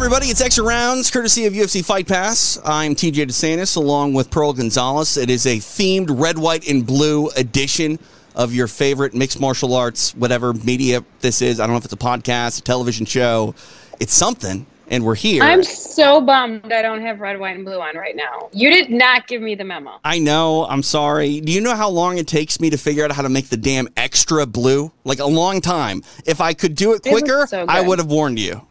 everybody, it's Extra Rounds, courtesy of UFC Fight Pass. I'm TJ DeSantis along with Pearl Gonzalez. It is a themed red, white, and blue edition of your favorite mixed martial arts, whatever media this is. I don't know if it's a podcast, a television show. It's something, and we're here. I'm so bummed I don't have red, white, and blue on right now. You did not give me the memo. I know. I'm sorry. Do you know how long it takes me to figure out how to make the damn extra blue? Like a long time. If I could do it It quicker, so I would have warned you.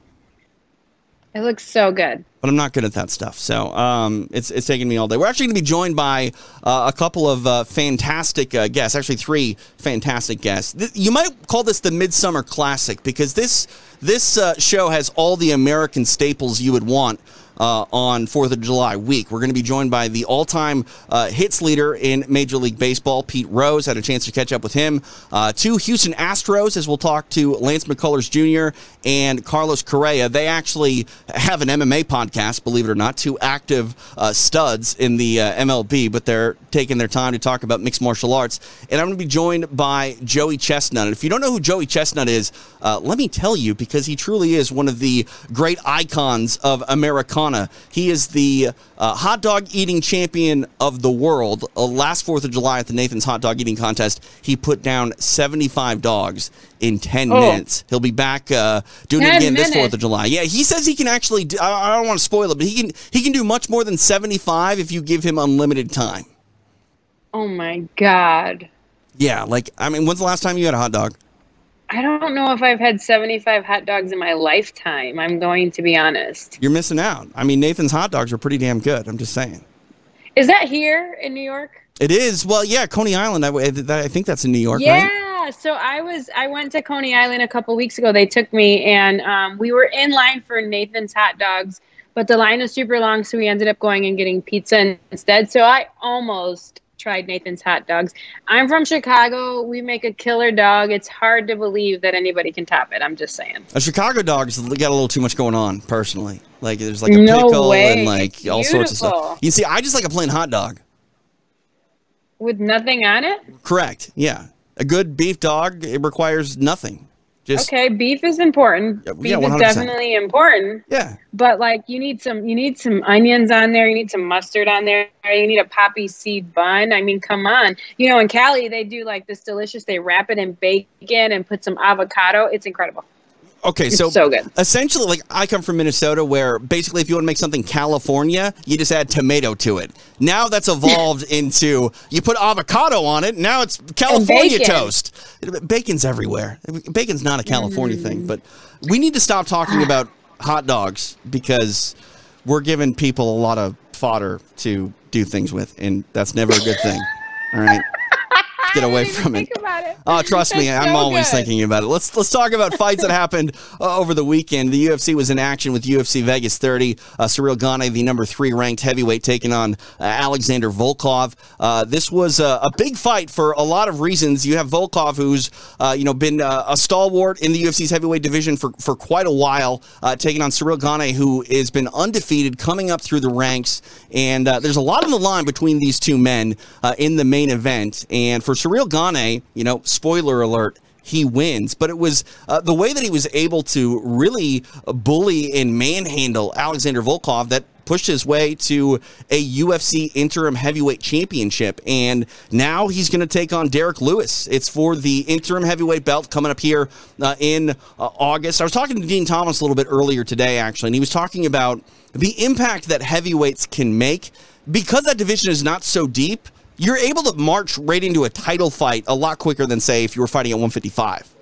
It looks so good. but I'm not good at that stuff. So um, it's it's taking me all day. We're actually going to be joined by uh, a couple of uh, fantastic uh, guests, actually three fantastic guests. Th- you might call this the Midsummer Classic because this this uh, show has all the American staples you would want. Uh, on Fourth of July week, we're going to be joined by the all-time uh, hits leader in Major League Baseball, Pete Rose. Had a chance to catch up with him. Uh, two Houston Astros, as we'll talk to Lance McCullers Jr. and Carlos Correa. They actually have an MMA podcast, believe it or not. Two active uh, studs in the uh, MLB, but they're taking their time to talk about mixed martial arts. And I'm going to be joined by Joey Chestnut. And if you don't know who Joey Chestnut is, uh, let me tell you because he truly is one of the great icons of Americana. He is the uh, hot dog eating champion of the world. Uh, last 4th of July at the Nathan's Hot Dog Eating Contest, he put down 75 dogs in 10 Oh. minutes. He'll be back uh, doing it 10 again this 4th of July. Yeah, he says he can actually, do, I, I don't want to spoil it, but he can, he can do much more than 75 if you give him unlimited time. Oh my god. Yeah, like, I mean, when's the last time you had a hot dog? I don't know if I've had 75 hot dogs in my lifetime. I'm going to be honest. You're missing out. I mean, Nathan's hot dogs are pretty damn good. I'm just saying. Is that here in New York? It is. Well, yeah, Coney Island. I, I think that's in New York, right? Yeah. So I was I went to Coney Island a couple weeks ago. They took me and um, we were in line for Nathan's hot dogs, but the line was super long, so we ended up going and getting pizza instead. So I almost tried Nathan's hot dogs. I'm from Chicago. We make a killer dog. It's hard to believe that anybody can top it. I'm just saying. A Chicago dog's got a little too much going on, personally. Like there's like a No pickle way. and like It's all sorts of stuff. You see, I just like a plain hot dog. With nothing on it? Correct. Yeah, a good beef dog it requires nothing. Just Okay, beef is important. Yeah, Beef yeah, is 100%. definitely important. yeah. But like you need some you need some onions on there, you need some mustard on there, you need a poppy seed bun. I mean, come on. You know, in Cali they do like this delicious, they wrap it in bacon and put some avocado. It's incredible. Okay, so so good. essentially, like I come from Minnesota, where basically, if you want to make something California, you just add tomato to it. Now that's evolved into you put avocado on it. Now it's California toast. Bacon's everywhere. Bacon's not a California thing, but we need to stop talking about hot dogs because we're giving people a lot of fodder to do things with, and that's never a good thing. All right. Get away I didn't even from it. About it. Oh, trust me, I'm so always good. thinking about it. Let's let's talk about fights that happened uh, over the weekend. The UFC was in action with UFC Vegas 30. Uh, Cyril Gane, the number three ranked heavyweight, taking on uh, Alexander Volkov. Uh, this was a, a big fight for a lot of reasons. You have Volkov, who's uh, you know been uh, a stalwart in the UFC's heavyweight division for for quite a while, uh, taking on Cyril Gane, who has been undefeated, coming up through the ranks. And uh, there's a lot on the line between these two men uh, in the main event. And for Cyril Gane, you know, spoiler alert, he wins. But it was uh, the way that he was able to really bully and manhandle Alexander Volkov that pushed his way to a UFC interim heavyweight championship. And now he's going to take on Derrick Lewis. It's for the interim heavyweight belt coming up here uh, in uh, August. I was talking to Dean Thomas a little bit earlier today, actually, and he was talking about the impact that heavyweights can make because that division is not so deep. You're able to march right into a title fight a lot quicker than, say, if you were fighting at 155.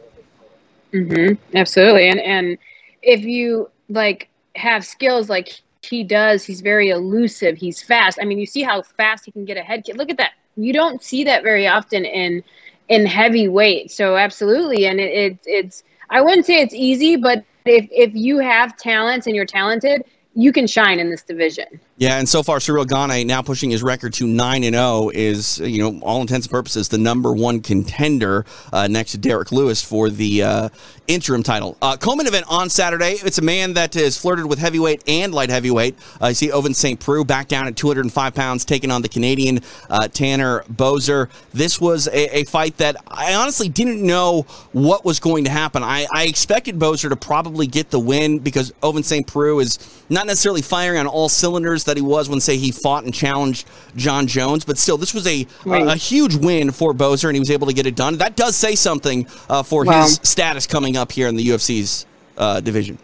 Mm-hmm. Absolutely. And and if you like have skills like he does, he's very elusive. He's fast. I mean, you see how fast he can get a head kick. Look at that. You don't see that very often in in heavyweight. So absolutely. And it, it it's I wouldn't say it's easy, but if if you have talents and you're talented, you can shine in this division. Yeah, and so far Cyril Gane now pushing his record to nine and zero is you know all intents and purposes the number one contender uh, next to Derrick Lewis for the uh, interim title. Uh, co-main event on Saturday. It's a man that has flirted with heavyweight and light heavyweight. Uh, you see Ovince St. Preux back down at 205 pounds, taking on the Canadian uh, Tanner Boser. This was a, a, fight that I honestly didn't know what was going to happen. I, I expected Boser to probably get the win because Ovince St. Preux is not necessarily firing on all cylinders that he was when, say, he fought and challenged Jon Jones. But still, this was a right. a, a, huge win for Boser, and he was able to get it done. That does say something uh, for wow. his status coming up here in the UFC's uh, division.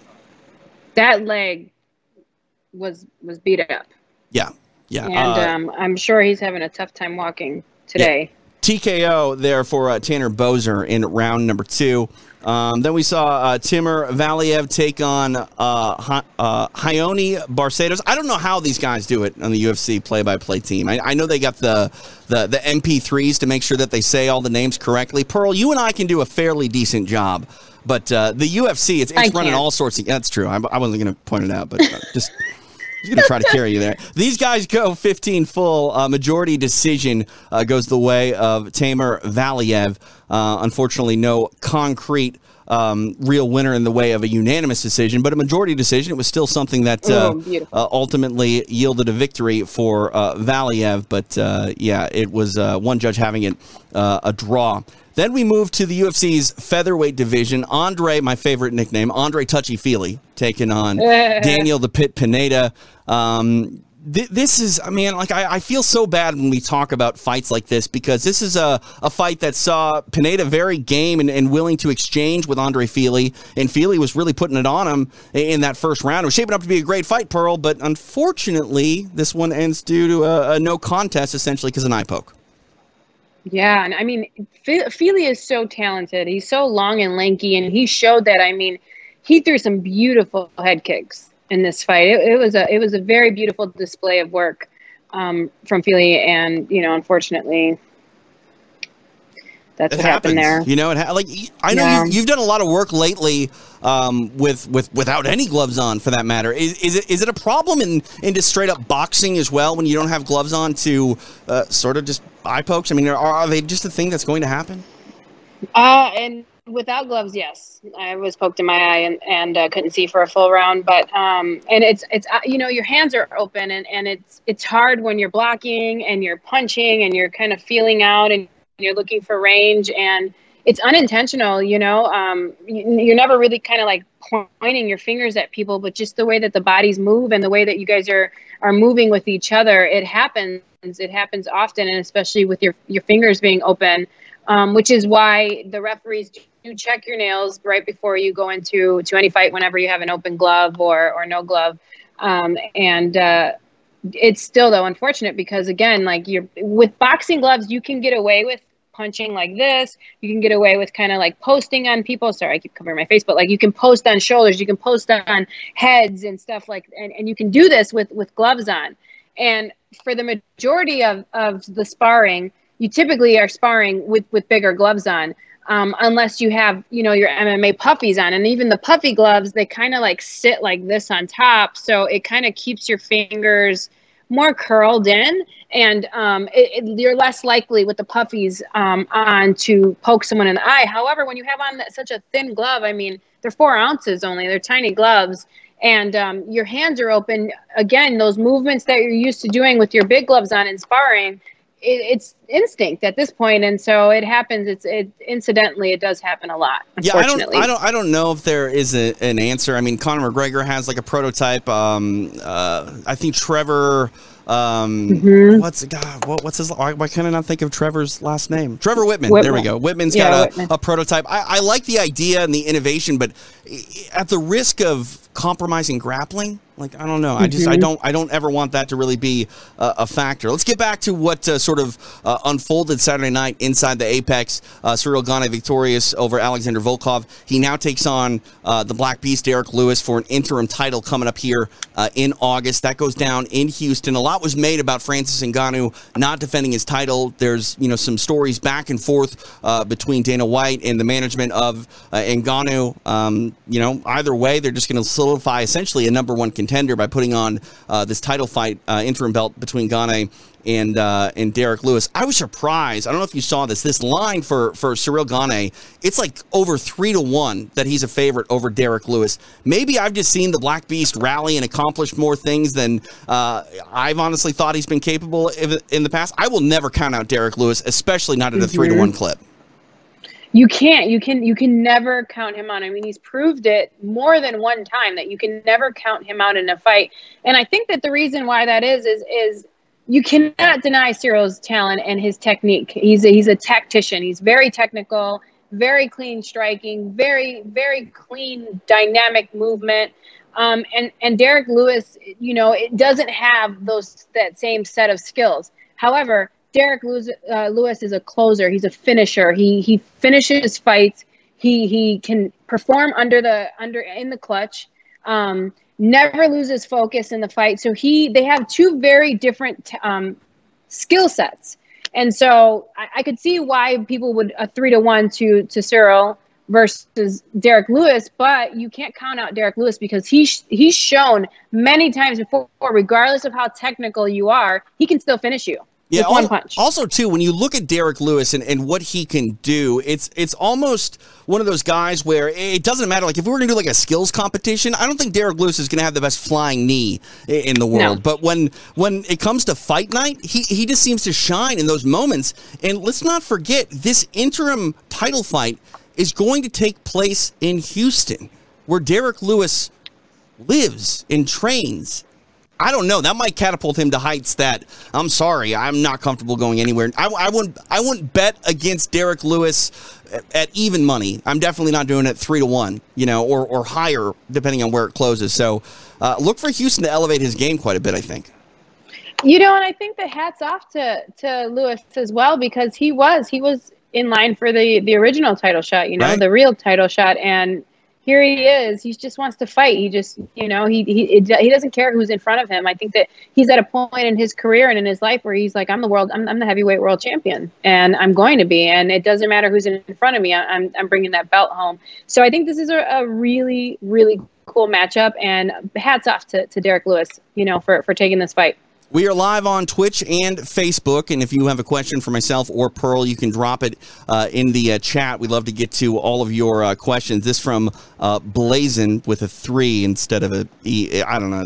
That leg was was beat up. Yeah, yeah, and uh, um, I'm sure he's having a tough time walking today. Yeah. TKO there for uh, Tanner Boser in round number two. Um, then we saw uh, Timur Valiev take on uh, uh, Raoni Barcelos. I don't know how these guys do it on the UFC play-by-play team. I, I, know they got the, the the MP3s to make sure that they say all the names correctly. Pearl, you and I can do a fairly decent job, but uh, the UFC, it's, it's running all sorts of. That's true. I, I wasn't going to point it out, but uh, just. He's going to try to carry you there. These guys go 15 full. Uh, majority decision uh, goes the way of Timur Valiev. Uh, unfortunately, no concrete um, real winner in the way of a unanimous decision, but a majority decision. It was still something that uh, uh, ultimately yielded a victory for uh, Valiev. But uh, yeah, it was uh, one judge having it uh, a draw. Then we move to the UFC's featherweight division. Andre, my favorite nickname, Andre Touchy Fili, taking on Daniel the Pit Pineda. Um, th- this is, I mean, like I, I, feel so bad when we talk about fights like this because this is a, a fight that saw Pineda very game and, and willing to exchange with Andre Fili, and Fili was really putting it on him in that first round. It was shaping up to be a great fight, Pearl, but unfortunately, this one ends due to a, a no contest essentially because of an eye poke. Yeah, and I mean, Fili is so talented. He's so long and lanky, and he showed that. I mean, he threw some beautiful head kicks in this fight. It, it was a it was a very beautiful display of work um, from Fili, and you know, unfortunately, that's it what happens. happened there. You know, it ha- like I know yeah. you, have done a lot of work lately um, with with without any gloves on, for that matter. Is, is it is it a problem in into straight up boxing as well when you don't have gloves on to uh, sort of just eye pokes? I mean, are, are they just a thing that's going to happen? Uh, and without gloves, yes, I was poked in my eye and and uh, couldn't see for a full round. But um, and it's it's uh, you know your hands are open and and it's it's hard when you're blocking and you're punching and you're kind of feeling out and you're looking for range and it's unintentional. You know, um, you're never really kind of like pointing your fingers at people, but just the way that the bodies move and the way that you guys are are moving with each other, it happens. It happens often, and especially with your your fingers being open. Um, which is why the referees do check your nails right before you go into to any fight whenever you have an open glove or or no glove um, and uh, it's still though unfortunate because again like you're with boxing gloves you can get away with punching like this. You can get away with kind of like posting on people. Sorry i keep covering my face but like you can post on shoulders. You can post on heads and stuff like and, and you can do this with with gloves on. And for the majority of of the sparring you typically are sparring with with bigger gloves on um, unless you have you know your MMA puffies on, and even the puffy gloves they kind of like sit like this on top, so it kind of keeps your fingers more curled in, and um, it, it, you're less likely with the puffies um, on to poke someone in the eye. However, when you have on that, such a thin glove, I mean they're four ounces only, they're tiny gloves, and um, your hands are open. Again, those movements that you're used to doing with your big gloves on in sparring it's instinct at this point, and so it happens. It's it incidentally, it does happen a lot. Yeah, I don't, I don't, I don't know if there is a, an answer. I mean, Conor McGregor has like a prototype. Um, uh, I think Trevor. Um, mm-hmm. what's God? What, what's his? Why, why can I not think of Trevor's last name? Trevor whitman, Wittman. There we go. Wittman's yeah, got a, a, prototype. I, I like the idea and the innovation, but at the risk of compromising grappling, like I don't know. I just I mm-hmm. don't I don't ever want that to really be a, a factor. Let's get back to what uh, sort of uh, unfolded Saturday night inside the Apex. Uh, Cyril Gane victorious over Alexander Volkov. He now takes on uh, the Black Beast Derrick Lewis for an interim title coming up here uh, in August. That goes down in Houston. A lot was made about Francis Ngannou not defending his title. There's you know some stories back and forth uh, between Dana White and the management of uh, Ngannou. Um, you know either way, they're just going to solidify essentially a number one. Contender contender by putting on uh, this title fight uh, interim belt between Gane and uh, and Derrick Lewis. I was surprised. I don't know if you saw this. This line for for Cyril Gane, it's like over three to one that he's a favorite over Derrick Lewis. Maybe I've just seen the Black Beast rally and accomplish more things than uh, I've honestly thought he's been capable of in the past. I will never count out Derrick Lewis, especially not at a three to one clip. You can't. You can. You can never count him out. I mean, he's proved it more than one time that you can never count him out in a fight. And I think that the reason why that is is is you cannot deny cyril's talent and his technique. He's a, he's a tactician. He's very technical, very clean striking, very very clean dynamic movement. Um, and and derrick Lewis, you know, it doesn't have those that same set of skills. However, Derrick Lewis, uh, Lewis is a closer. He's a finisher. He he finishes fights. He he can perform under the under in the clutch. Um, never loses focus in the fight. So he they have two very different um, skill sets, and so I, I, could see why people would a three to one to to Cyril versus Derrick Lewis, but you can't count out Derrick Lewis because he's he's shown many times before, regardless of how technical you are, he can still finish you. Yeah, punch. Also, too, when you look at Derrick Lewis and, and what he can do, it's it's almost one of those guys where it doesn't matter. Like if we were gonna do like a skills competition, I don't think Derrick Lewis is gonna have the best flying knee in the world. No. But when when it comes to fight night, he he just seems to shine in those moments. And let's not forget this interim title fight is going to take place in Houston, where Derrick Lewis lives and trains I don't know. That might catapult him to heights that I'm sorry, I'm not comfortable going anywhere. I, I wouldn't. I wouldn't bet against Derrick Lewis at, at, even money. I'm definitely not doing it three to one, you know, or or higher depending on where it closes. So uh, look for Houston to elevate his game quite a bit. I think. You know, and I think the hats off to to Lewis as well because he was he was in line for the the original title shot. You know, right. the real title shot, and here he is. He just wants to fight. He just, you know, he he he doesn't care who's in front of him. I think that he's at a point in his career and in his life where he's like, I'm the world, I'm, I'm the heavyweight world champion, and I'm going to be. And it doesn't matter who's in front of me. I'm I'm bringing that belt home. So I think this is a, a really really cool matchup. And hats off to to Derrick Lewis, you know, for for taking this fight. We are live on Twitch and Facebook, and if you have a question for myself or Pearl, you can drop it uh, in the uh, chat. We'd love to get to all of your uh, questions. This from uh, Blazon with a three instead of a E. I don't know.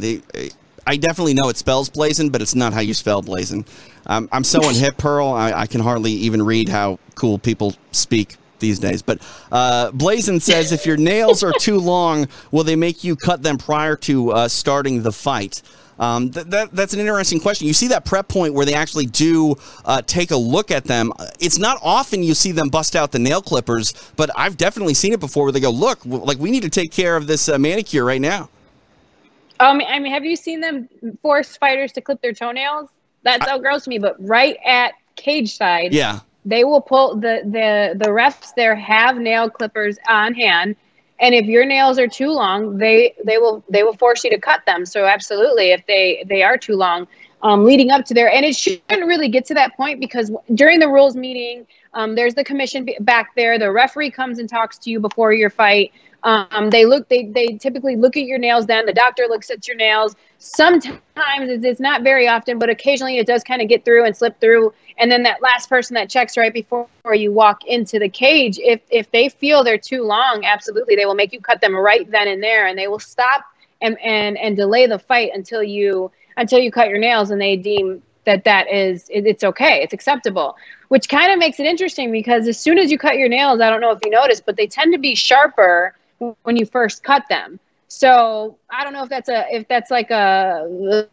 I definitely know it spells Blazon, but it's not how you spell Blazon. Um, I'm so unhip, Pearl. I, I, can hardly even read how cool people speak these days. But uh, Blazon says, if your nails are too long, will they make you cut them prior to uh, starting the fight? Um, th- that, that's an interesting question. You see that prep point where they actually do uh, take a look at them. It's not often you see them bust out the nail clippers, but I've definitely seen it before where they go, look, like we need to take care of this uh, manicure right now. Um, I mean, have you seen them force fighters to clip their toenails? That's so gross to me. But right at cage side, yeah, they will pull the the the refs there have nail clippers on hand and if your nails are too long they they will they will force you to cut them. So absolutely if they they are too long um, leading up to there. And it shouldn't really get to that point because during the rules meeting um, there's the commission back there. The referee comes and talks to you before your fight um, they look they, they typically look at your nails then. The doctor looks at your nails. Sometimes it's, not very often but occasionally it does kind of get through and slip through. And then that last person that checks right before you walk into the cage if if they feel they're too long absolutely they will make you cut them right then and there and they will stop and and and delay the fight until you until you cut your nails and they deem that that is it's okay it's acceptable. Which kind of makes it interesting because as soon as you cut your nails i don't know if you noticed but they tend to be sharper when you first cut them so i don't know if that's a if that's like a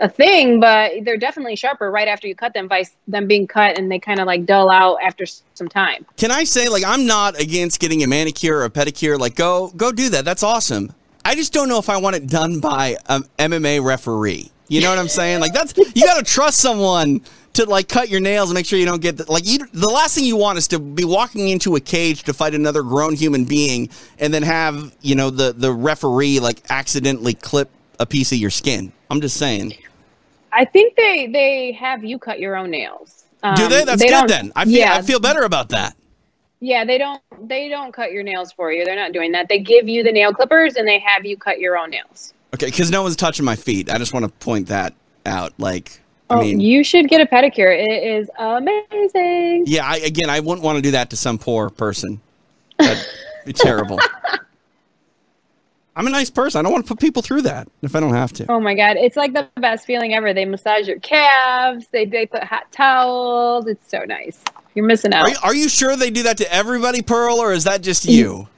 a thing, but they're definitely sharper right after you cut them by them being cut and they kind of like dull out after some time. Can I say like I'm not against getting a manicure or a pedicure like go go do that. That's awesome. I just don't know if I want it done by um, an MMA referee. You know what I'm saying? Like that's you got to trust someone to like cut your nails and make sure you don't get the, like you, the last thing you want is to be walking into a cage to fight another grown human being and then have you know the the referee like accidentally clip a piece of your skin. I'm just saying. I think they they have you cut your own nails. Um, Do they? That's they good then. I feel yeah, I feel better about that. Yeah, they don't they don't cut your nails for you. They're not doing that. They give you the nail clippers and they have you cut your own nails. Okay, because no one's touching my feet. I just want to point that out. Like, Oh, I mean, you should get a pedicure. It is amazing. yeah. I, again, I wouldn't want to do that to some poor person. That'd be terrible. I'm a nice person. I don't want to put people through that if I don't have to. Oh my god, it's like the best feeling ever. They massage your calves. They they put hot towels. It's so nice. You're missing out. Are you, are you sure they do that to everybody, Pearl, or is that just you?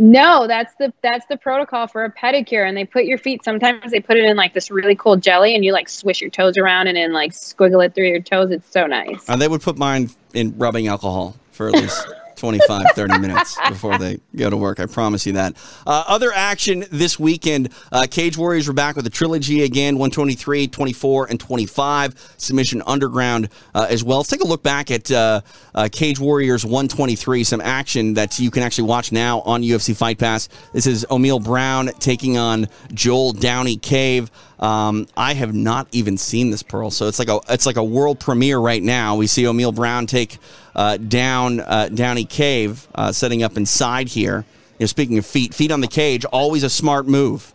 No, that's the that's the protocol for a pedicure. And they put your feet. Sometimes they put it in like this really cool jelly, and you like swish your toes around and then like squiggle it through your toes. It's so nice. Uh, they would put mine in rubbing alcohol for at least 25, 30 minutes before they go to work. I promise you that. Uh, other action this weekend uh, Cage Warriors were back with a trilogy again 123, 24, and 25. Submission Underground uh, as well. Let's take a look back at uh, uh, Cage Warriors 123, some action that you can actually watch now on UFC Fight Pass. This is O'Neal Brown taking on Joel Downey Cave. Um, I have not even seen this Pearl, so it's like a it's like a world premiere right now. We see O'Neal Brown take uh, down uh, Downey Cave, uh, setting up inside here. You know, speaking of feet, feet on the cage, always a smart move.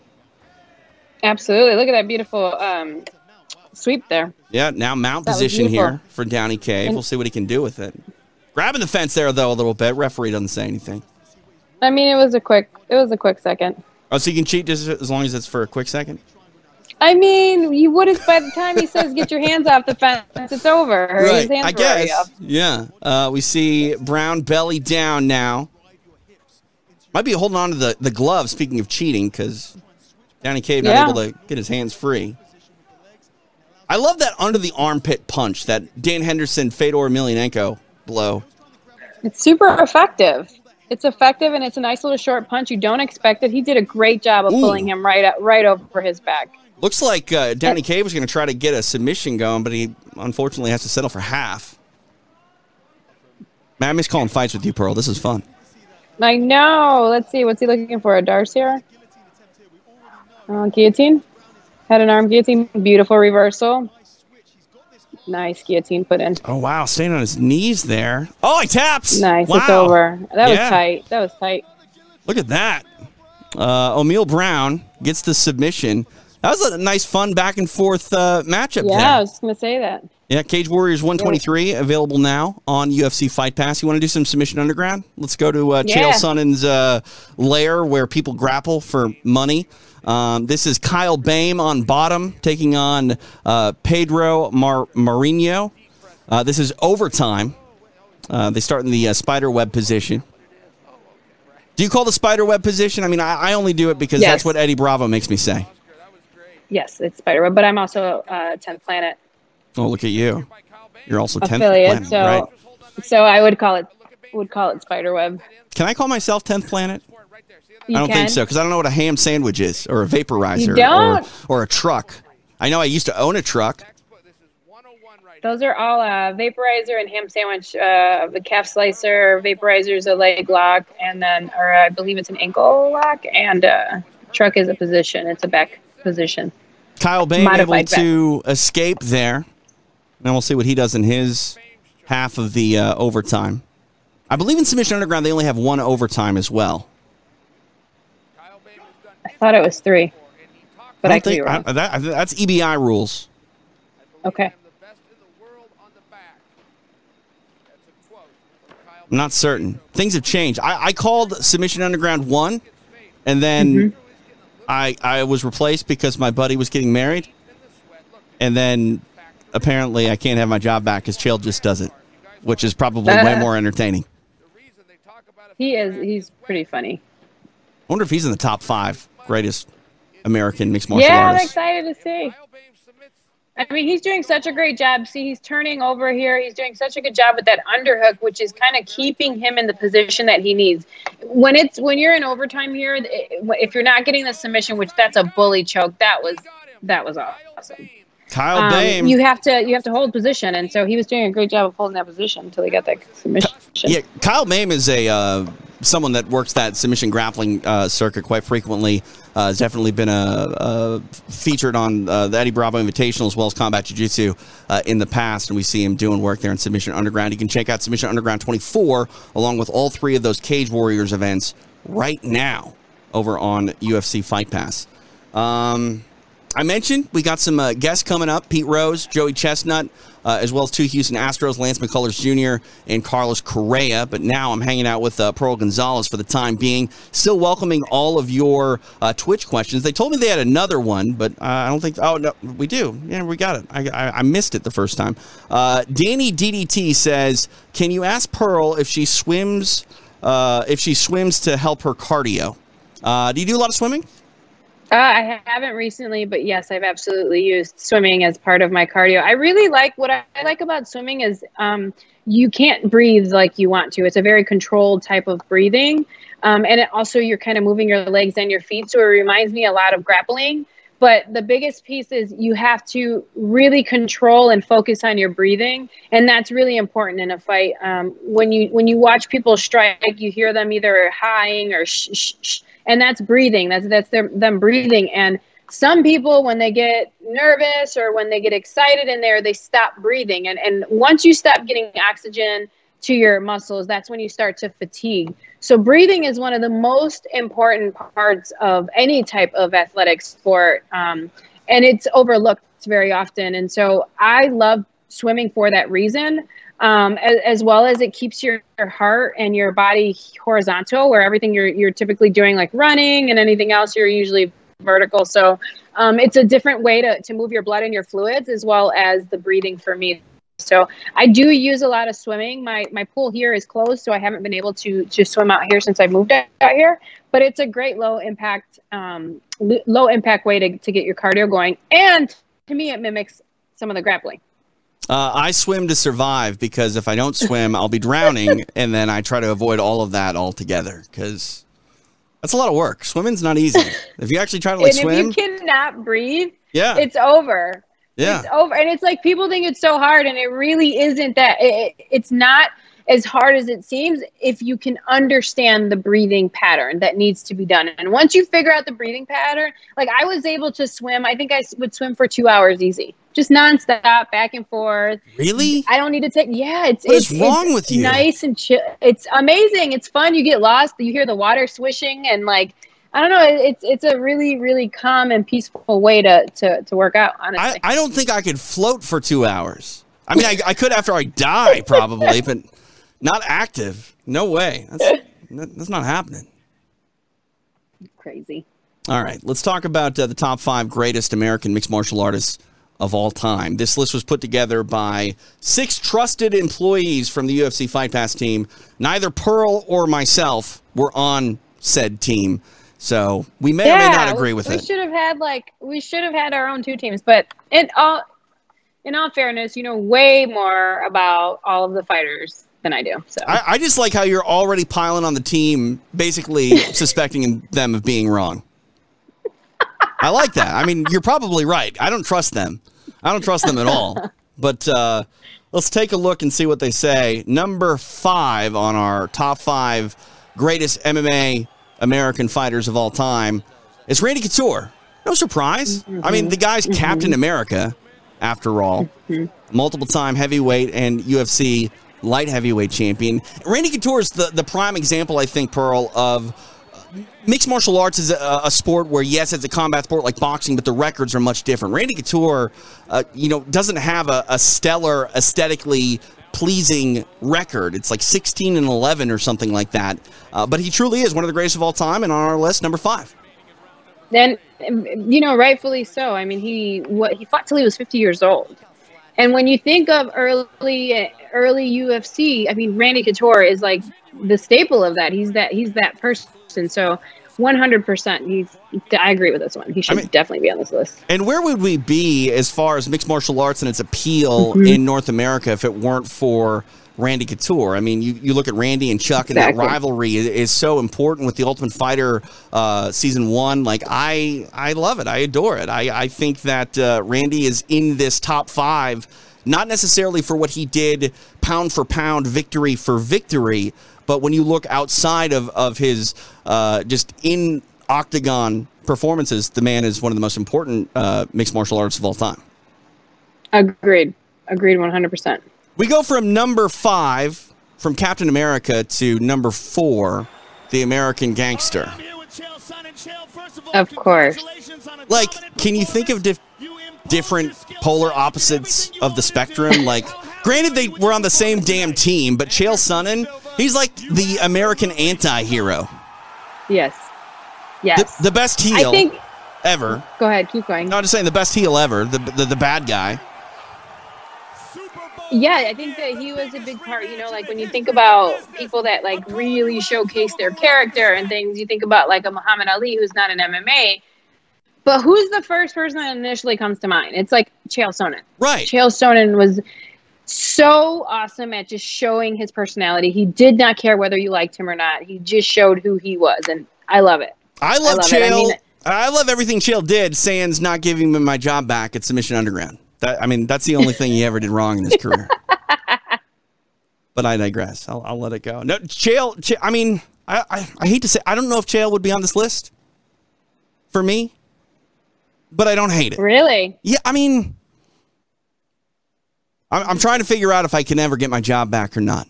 Absolutely. Look at that beautiful um, sweep there. Yeah, now mount That position here for Downey Cave. We'll see what he can do with it. Grabbing the fence there though a little bit. Referee doesn't say anything. I mean, it was a quick. It was a quick second. Oh, so you can cheat just as long as it's for a quick second. I mean, you wouldn't. By the time he says, "Get your hands off the fence," it's over. Hands I guess. Yeah. Uh, we see Brown belly down now. Might be holding on to the, the glove, speaking of cheating, because Downey Cave not Yeah. able to get his hands free. I love that under the armpit punch, that Dan Henderson, Fedor Emelianenko blow. It's super effective. It's effective and it's a nice little short punch. You don't expect it. He did a great job of Ooh. pulling him right up, right over his back. Looks like uh, Downey Cave was going to try to get a submission going, but he unfortunately has to settle for half. Man, I miss calling fights with you, Pearl. This is fun. I know. Let's see. What's he looking for? A Darce here? Uh, guillotine. Head and arm guillotine. Beautiful reversal. Nice guillotine put in. Oh wow, staying on his knees there. Oh, he taps. Nice. Wow. It's over. That was Yeah. tight. That was tight. Look at that. Uh, O'Neal Brown gets the submission. That was a nice, fun back and forth uh, matchup Yeah, I was just gonna say that. Yeah, Cage Warriors 123 available now on UFC Fight Pass. You want to do some submission underground? Let's go to uh, Yeah. Chael Sonnen's uh, lair where people grapple for money. Um, this is Kyle Boehm on bottom taking on uh, Pedro Mar- Marinho. Uh, this is overtime. Uh, they start in the uh, spider web position. Do you call the spider web position? I mean, I, I only do it because that's what Eddie Bravo makes me say. Yes, it's Spiderweb, but I'm also uh, 10th Planet Oh, look at you. You're also 10th affiliate, planet, so right? so I would call it would call it Spiderweb. Can I call myself 10th planet? You I don't can. think so because I don't know what a ham sandwich is or a vaporizer Or, or a truck. I know I used to own a truck. Those are all uh, vaporizer and ham sandwich. Uh, the calf slicer, vaporizer is a leg lock, and then, or I believe it's an ankle lock, and uh, truck is a position. It's a back position. Kyle Boehm able back. to escape there. And we'll see what he does in his half of the uh, overtime. I believe in Submission Underground they only have one overtime as well. I thought it was three, but I, be think-. I- that- that's EBI rules. okay. I'm not certain. Things have changed. I, I called Submission Underground one, and then Mm-hmm. I I was replaced because my buddy was getting married, and then apparently I can't have my job back because Chael just doesn't, which is probably way more entertaining. He is. He's pretty funny. I wonder if he's in the top five greatest American mixed martial arts. Yeah, I'm excited to see. I mean, he's doing such a great job. See, he's turning over here. He's doing such a good job with that underhook, which is kind of keeping him in the position that he needs. When it's when you're in overtime here, if you're not getting the submission, which that's a bully choke, that was that was awesome. Kyle Um, Boehm. you have to you have to hold position, and so he was doing a great job of holding that position until he got that submission. Yeah, Kyle Boehm is a uh, someone that works that submission grappling uh, circuit quite frequently. Uh, has definitely been a, a featured on uh, the Eddie Bravo Invitational as well as Combat Jiu Jitsu uh, in the past, and we see him doing work there in Submission Underground. You can check out Submission Underground 24 along with all three of those Cage Warriors events right now over on UFC Fight Pass. Um, I mentioned we got some uh, guests coming up Pete Rose, Joey Chestnut, uh, as well as two Houston Astros, Lance McCullers Jr. and Carlos Correa. But now I'm hanging out with uh, Pearl Gonzalez for the time being. Still welcoming all of your uh, Twitch questions. They told me they had another one, but uh, I don't think. Oh, no, we do. Yeah, we got it. I, I, I missed it the first time. Uh, Danny DDT says, Can you ask Pearl if she swims? Uh, if she swims to help her cardio? do you do a lot of swimming? Uh, I haven't recently, but yes, I've absolutely used swimming as part of my cardio. I really like what I like about swimming is um, you can't breathe like you want to. It's a very controlled type of breathing, um, and it also you're kind of moving your legs and your feet, so it reminds me a lot of grappling. But the biggest piece is you have to really control and focus on your breathing, and that's really important in a fight. Um, when you when you watch people strike, you hear them either high or shh, shh, shh and that's breathing. That's that's their, them breathing. And some people, when they get nervous or when they get excited in there, they stop breathing. And and once you stop getting oxygen to your muscles, that's when you start to fatigue. So breathing is one of the most important parts of any type of athletic sport, um, and it's overlooked very often. And so I love swimming for that reason um, as, as, well as it keeps your, your, heart and your body horizontal, where everything you're you're typically doing like running and anything else you're usually vertical. So um, it's a different way to to move your blood and your fluids as well as the breathing for me. So I do use a lot of swimming. My my pool here is closed, so I haven't been able to to swim out here since I moved out here. But it's a great low impact um, low impact way to to get your cardio going, and to me it mimics some of the grappling. Uh, I swim to survive because if I don't swim, I'll be drowning, and then I try to avoid all of that altogether because that's a lot of work. Swimming's not easy. If you actually try to like and swim, if you cannot breathe, yeah, it's over. Yeah, it's over, and it's like people think it's so hard, and it really isn't. That it, it's not as hard as it seems if you can understand the breathing pattern that needs to be done. And once you figure out the breathing pattern, like I was able to swim, I think I would swim for two hours easy, just nonstop, back and forth. Really? I don't need to take. Yeah, it's what it's, wrong it's with you? Nice and chill. It's amazing. It's fun. You get lost. You hear the water swishing and like. I don't know. It's it's a really really calm and peaceful way to to, to work out. Honestly, I, I don't think I could float for two hours. I mean, I, I could after I die probably, but not active. No way. That's, that's not happening. Crazy. All right. Let's talk about uh, the top five greatest American mixed martial artists of all time. This list was put together by six trusted employees from the UFC Fight Pass team. Neither Pearl or myself were on said team. So we may yeah, or may not agree with we it. We should have had like we should have had our own two teams, but in all in all fairness, you know way more about all of the fighters than I do. So I, I just like how you're already piling on the team, basically suspecting them of being wrong. I like that. I mean, you're probably right. I don't trust them. I don't trust them at all. But uh, let's take a look and see what they say. Number five on our top five greatest MMA American fighters of all time is Randy Couture. No surprise. Mm-hmm. I mean, the guy's mm-hmm. Captain America, after all. Mm-hmm. Multiple time heavyweight and UFC light heavyweight champion. Randy Couture is the, the prime example, I think, Pearl, of mixed martial arts is a, a, sport where yes it's a combat sport like boxing but the records are much different. Randy couture uh, you know doesn't have a, a, stellar aesthetically pleasing record. It's like 16 and 11 or something like that. Uh, but he truly is one of the greatest of all time and on our list number five. Then you know rightfully so. I mean he what he fought till he was 50 years old and when you think of early early UFC, I mean Randy Couture is like the staple of that. He's that he's that person. So 100% he's I agree with this one. He should I mean, definitely be on this list. And where would we be as far as mixed martial arts and its appeal mm-hmm. in North America if it weren't for Randy Couture. I mean, you, you look at Randy and Chuck, and exactly. that rivalry is, is, so important with the Ultimate Fighter uh, season one. Like, I I love it. I adore it. I, I think that uh, Randy is in this top five, not necessarily for what he did pound for pound, victory for victory, but when you look outside of, of his uh, just in octagon performances, the man is one of the most important uh, mixed martial artists of all time. Agreed. Agreed 100%. We go from number five, from Captain America, to number four, the American Gangster. Of course. Like, can you think of dif- different polar opposites of the spectrum? Like, granted, they were on the same damn team, but Chael Sonnen, he's like the American anti-hero, Yes. the, Yes. the best heel I think. ever. Go ahead. Keep going. No, I'm just saying the best heel ever, the the, the bad guy. Yeah, I think that he was a big part. You know, like when you think about people that like really showcase their character and things, you think about like a Muhammad Ali who's not an MMA. But who's the first person that initially comes to mind? It's like Chael Sonnen. Right. Chael Sonnen was so awesome at just showing his personality. He did not care whether you liked him or not. He just showed who he was, and I love it. I love, love it. I Chael. mean- I love everything Chael did. Sans not giving me my job back at Submission Underground. That I mean, that's the only thing he ever did wrong in his career. but I digress. I'll, I'll let it go. No, Chael. Ch- I mean, I, I I hate to say, I don't know if Chael would be on this list for me, but I don't hate it. Really? Yeah, I mean, I'm, I'm trying to figure out if I can ever get my job back or not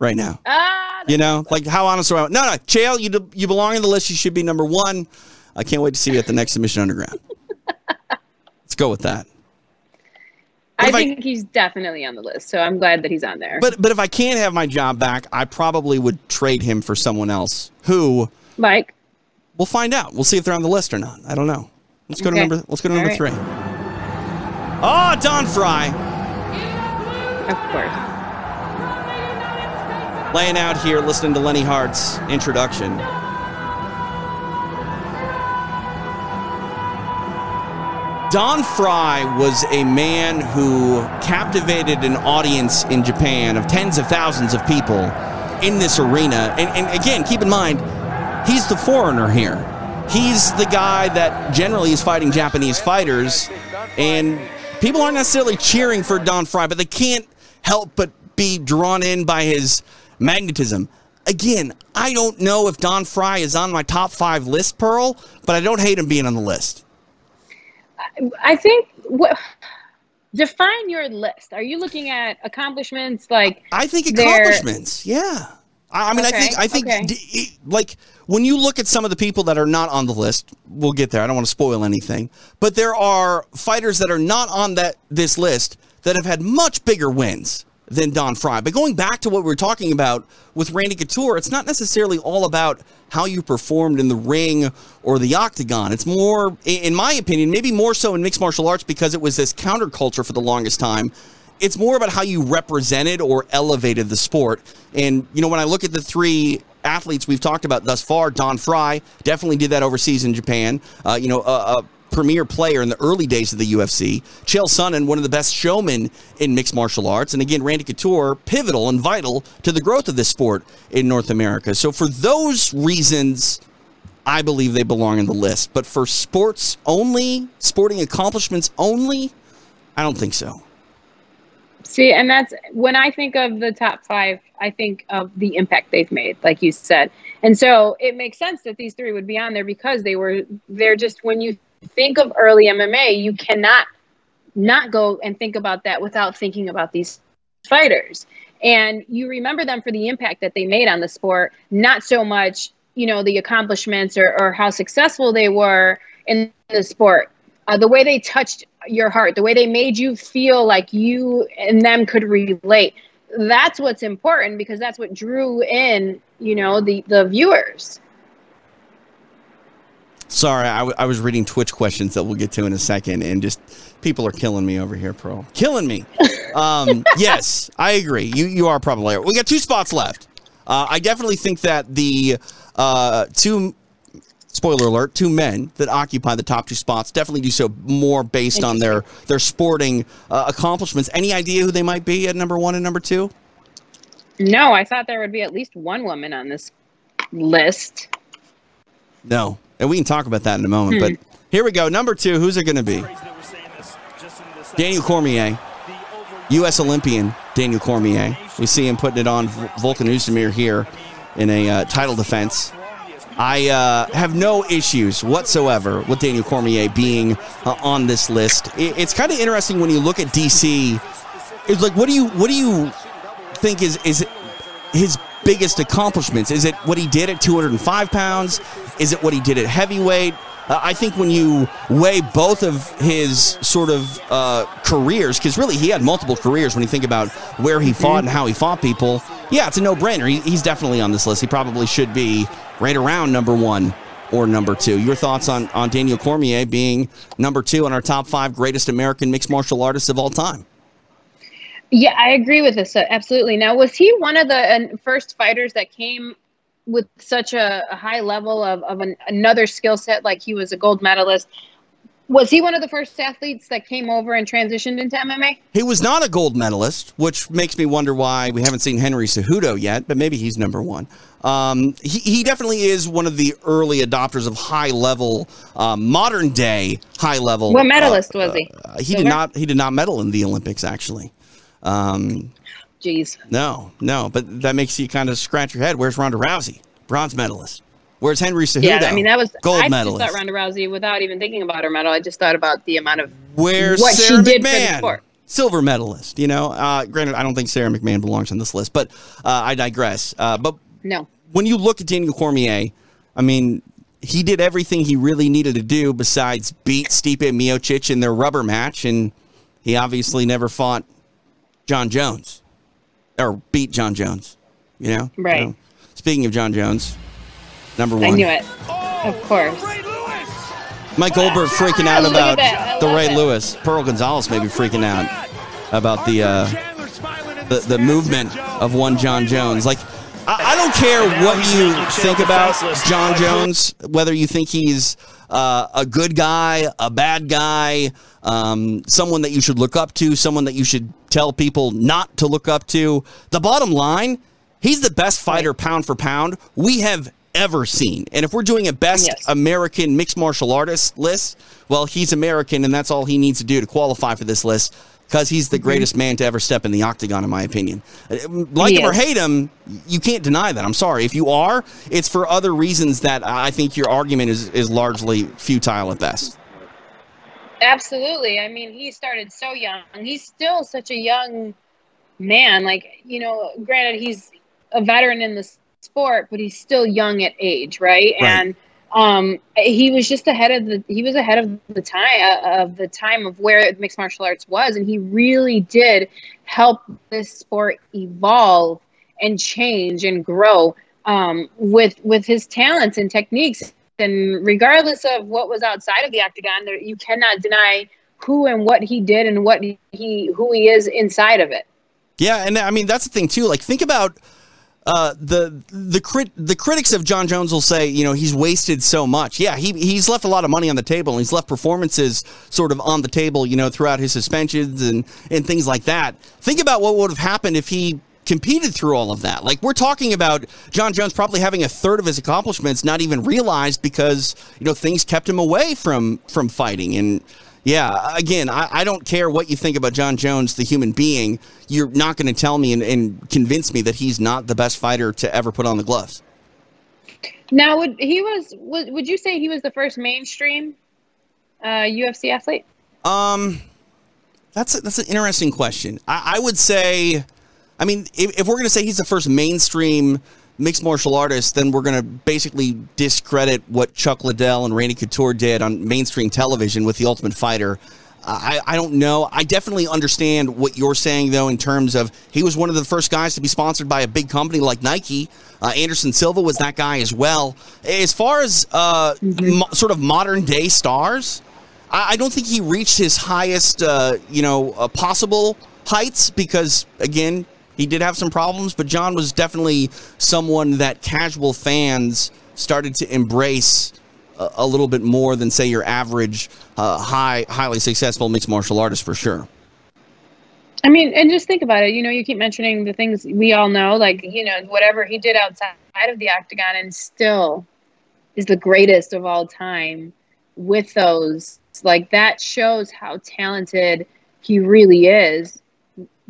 right now. Ah, You know, like how honest am I? No, no, Chael, you you belong in the list. You should be number one. I can't wait to see you at the next Submission Underground. Let's go with that. I if I- think he's definitely on the list, so I'm glad that he's on there. But but if I can't have my job back, I probably would trade him for someone else who Mike, we'll find out. We'll see if they're on the list or not. I don't know. Let's go to number. Let's go to All number right. three. Oh, Don Frye of course. laying out here, listening to Lenne Hardt's introduction. Don Frye was a man who captivated an audience in Japan of tens of thousands of people in this arena. And, and again, keep in mind, he's the foreigner here. He's the guy that generally is fighting Japanese fighters, and people aren't necessarily cheering for Don Frye, but they can't help but be drawn in by his magnetism. Again, I don't know if Don Frye is on my top five list, Pearl, but I don't hate him being on the list. I think what define your list. Are you looking at accomplishments like I think accomplishments. Yeah. I I mean, I think I think okay. d- like when you look at some of the people that are not on the list, we'll get there. I don't want to spoil anything, but there are fighters that are not on that this list that have had much bigger wins than Don Frye. But going back to what we were talking about with Randy Couture, it's not necessarily all about how you performed in the ring or the octagon. It's more, in my opinion, maybe more so in mixed martial arts because it was this counterculture for the longest time it's more about how you represented or elevated the sport. And, you know, when I look at the three athletes we've talked about thus far, Don Frye definitely did that overseas in Japan. Uh, you know, a, a premier player in the early days of the UFC. Chael Sonnen, one of the best showmen in mixed martial arts. And again, Randy Couture, pivotal and vital to the growth of this sport in North America. So for those reasons, I believe they belong in the list. But for sports only, sporting accomplishments only, I don't think so. See, and that's when I think of the top five, I think of the impact they've made, like you said. And so it makes sense that these three would be on there because they were, they're just, when you think of early MMA, you cannot not go and think about that without thinking about these fighters. And you remember them for the impact that they made on the sport, not so much, you know, the accomplishments or, or how successful they were in the sport. Uh, the way they touched your heart, the way they made you feel like you and them could relate. That's what's important because that's what drew in, you know, the the viewers. Sorry, I, w- I was reading Twitch questions that we'll get to in a second, and just people are killing me over here, Pearl. Killing me. Um, yes, I agree. You you are probably right. We got two spots left. Uh, I definitely think that the uh, two spoiler alert two men that occupy the top two spots definitely do so more based on their their sporting uh, accomplishments. Any idea who they might be at number one and number two? No, I thought there would be at least one woman on this list. No, and we can talk about that in a moment. But here we go. Number two. Who's it going to be? Daniel Cormier, U.S. Olympian Daniel Cormier. We see him putting it on V- Volkan Ozdemir here in a uh, title defense. I uh, have no issues whatsoever with Daniel Cormier being uh, on this list. It- it's kind of interesting when you look at DC. It's like, what do you what do you think is is his biggest accomplishments? Is it what he did at 205 pounds? Is it what he did at heavyweight? Uh, I think when you weigh both of his sort of uh, careers, because really he had multiple careers when you think about where he fought and how he fought people, yeah, it's a no brainer. He, he's definitely on this list. He probably should be right around number one or number two. Your thoughts on, on Daniel Cormier being number two on our top five greatest American mixed martial artists of all time? Yeah, I agree with this. Uh, absolutely. Now, was he one of the first fighters that came with such a, a high level of, of an, another skill set? Like he was a gold medalist. Was he one of the first athletes that came over and transitioned into MMA? He was not a gold medalist, which makes me wonder why we haven't seen Henry Cejudo yet, but maybe he's number one. Um, he, he definitely is one of the early adopters of high level, uh, modern day high level. What medalist uh, was he? Uh, he did not. He did not medal in the Olympics, actually. Um, Jeez. No, no, but that makes you kind of scratch your head. Where's Ronda Rousey, bronze medalist? Where's Henry Cejudo? Yeah, I mean that was gold I medalist. I just thought Ronda Rousey without even thinking about her medal. I just thought about the amount of Where's what Sara she did McMann? for the sport. Silver medalist. You know, uh, granted, I don't think Sara McMann belongs on this list, but uh, I digress. Uh, but No. when you look at Daniel Cormier, I mean, he did everything he really needed to do besides beat Stipe Miocic in their rubber match, and he obviously never fought Jon Jones or beat Jon Jones. You know, Right. So, speaking of Jon Jones, number one, I knew it. Of course. Mike Goldberg freaking out about the Ray it. Lewis. Pearl Gonzalez may be freaking out about the uh, the, the movement of one Jon Jones. Like, I, I don't care what you think about Jon Jones, whether you think he's uh, a good guy, a bad guy, um, someone that you should look up to, someone that you should tell people not to look up to. The bottom line, he's the best fighter pound for pound we have ever seen. And if we're doing a best Yes. American mixed martial artist list, well, he's American, and that's all he needs to do to qualify for this list because he's the greatest man to ever step in the octagon, in my opinion. Uh, Like him or hate him, you can't deny that. I'm sorry. If you are, it's for other reasons that I think your argument is, is largely futile at best. Absolutely. I mean, he started so young. He's still such a young man. Like, you know, granted, he's a veteran in the sport, but he's still young at age, right? Right. And um, he was just ahead of the he was ahead of the time uh, of the time of where mixed martial arts was, and he really did help this sport evolve and change and grow um, with with his talents and techniques. And regardless of what was outside of the octagon, there, you cannot deny who and what he did and what he who he is inside of it. Yeah, and I mean that's the thing too. Like think about uh, the the crit the critics of Jon Jones will say, you know, he's wasted so much. Yeah, he he's left a lot of money on the table, and he's left performances sort of on the table, you know, throughout his suspensions and and things like that. Think about what would have happened if he competed through all of that. Like we're talking about Jon Jones probably having a third of his accomplishments not even realized because you know things kept him away from from fighting and. Yeah, again, I, I don't care what you think about Jon Jones, the human being. You're not going to tell me and, and convince me that he's not the best fighter to ever put on the gloves. Now, would he was would, would you say he was the first mainstream uh, UFC athlete? Um, that's a, that's an interesting question. I, I would say, I mean, if, if we're going to say he's the first mainstream mixed martial artist, then we're going to basically discredit what Chuck Liddell and Randy Couture did on mainstream television with The Ultimate Fighter. I, I don't know. I definitely understand what you're saying, though, in terms of he was one of the first guys to be sponsored by a big company like Nike. Uh, Anderson Silva was that guy as well. As far as uh, mo- sort of modern day stars, I I don't think he reached his highest, uh, you know, uh, possible heights because, again, he did have some problems. But Jon was definitely someone that casual fans started to embrace a, a little bit more than, say, your average, uh, high, highly successful mixed martial artist for sure. I mean, and just think about it. You know, you keep mentioning the things we all know, like you know, whatever he did outside of the octagon, and still is the greatest of all time. With those, like that shows how talented he really is,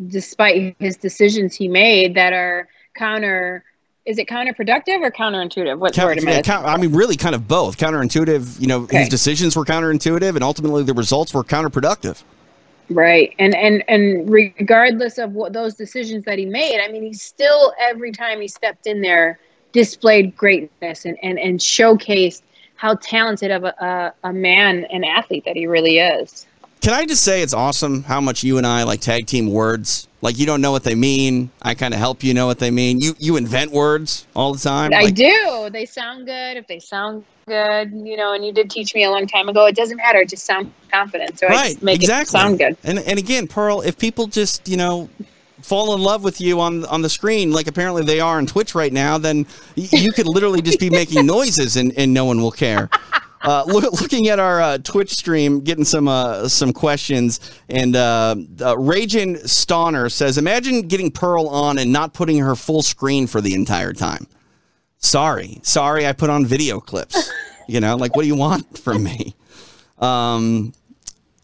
despite his decisions he made that are counter. Is it counterproductive or counterintuitive? What Coun- word am yeah, I? count- I mean, really, kind of both. Counterintuitive. You know, his decisions were counterintuitive, and ultimately the results were counterproductive. Right. And and and regardless of what those decisions that he made, I mean, he still every time he stepped in there displayed greatness and and and showcased how talented of a, a, a man and athlete that he really is. Can I just say it's awesome how much you and I like tag team words? Like you don't know what they mean. I kind of help you know what they mean. You you invent words all the time. I Like, do. They sound good. If they sound good, you know, and you did teach me a long time ago, it doesn't matter. Just sound confident. So I right. just make exactly. it sound good. And and again, Pearl, if people just you know fall in love with you on on the screen like apparently they are on Twitch right now, then you could literally just be making noises and, and no one will care. Uh, look, looking at our uh, Twitch stream, getting some uh, some questions, and uh, uh, Ragin Stonner says, "Imagine getting Pearl on and not putting her full screen for the entire time." Sorry, sorry, I put on video clips. You know, like what do you want from me? Um,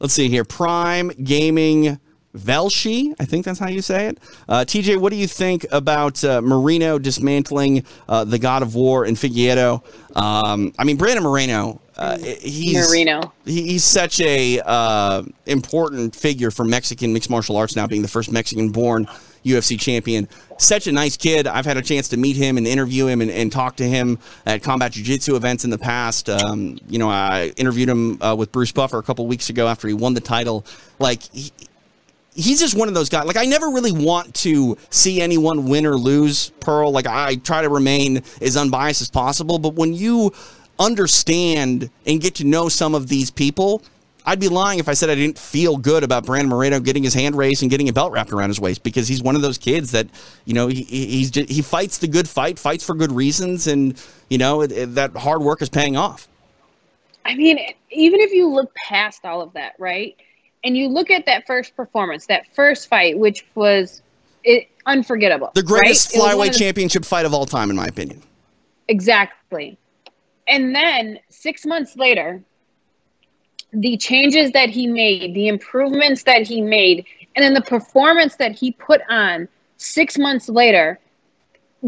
let's see here. Prime Gaming Velshi, I think that's how you say it. Uh, TJ, what do you think about uh, Marino dismantling uh, the God of War in Figueroa? Um, I mean, Brandon Moreno, uh, he's Marino. he- he's such a uh, important figure for Mexican mixed martial arts now, being the first Mexican-born UFC champion. Such a nice kid. I've had a chance to meet him and interview him and, and talk to him at combat jiu-jitsu events in the past. Um, you know, I interviewed him uh, with Bruce Buffer a couple weeks ago after he won the title. Like, he, he's just one of those guys. Like, I never really want to see anyone win or lose, Pearl. Like, I try to remain as unbiased as possible. But when you understand and get to know some of these people, I'd be lying if I said I didn't feel good about Brandon Moreno getting his hand raised and getting a belt wrapped around his waist because he's one of those kids that you know he he- he's just, he fights the good fight, fights for good reasons, and you know it, it- that hard work is paying off. I mean, even if you look past all of that, right? And you look at that first performance, that first fight, which was it, unforgettable. The greatest right? It was one flyweight the- championship fight of all time, in my opinion. Exactly. And then six months later, the changes that he made, the improvements that he made, and then the performance that he put on six months later,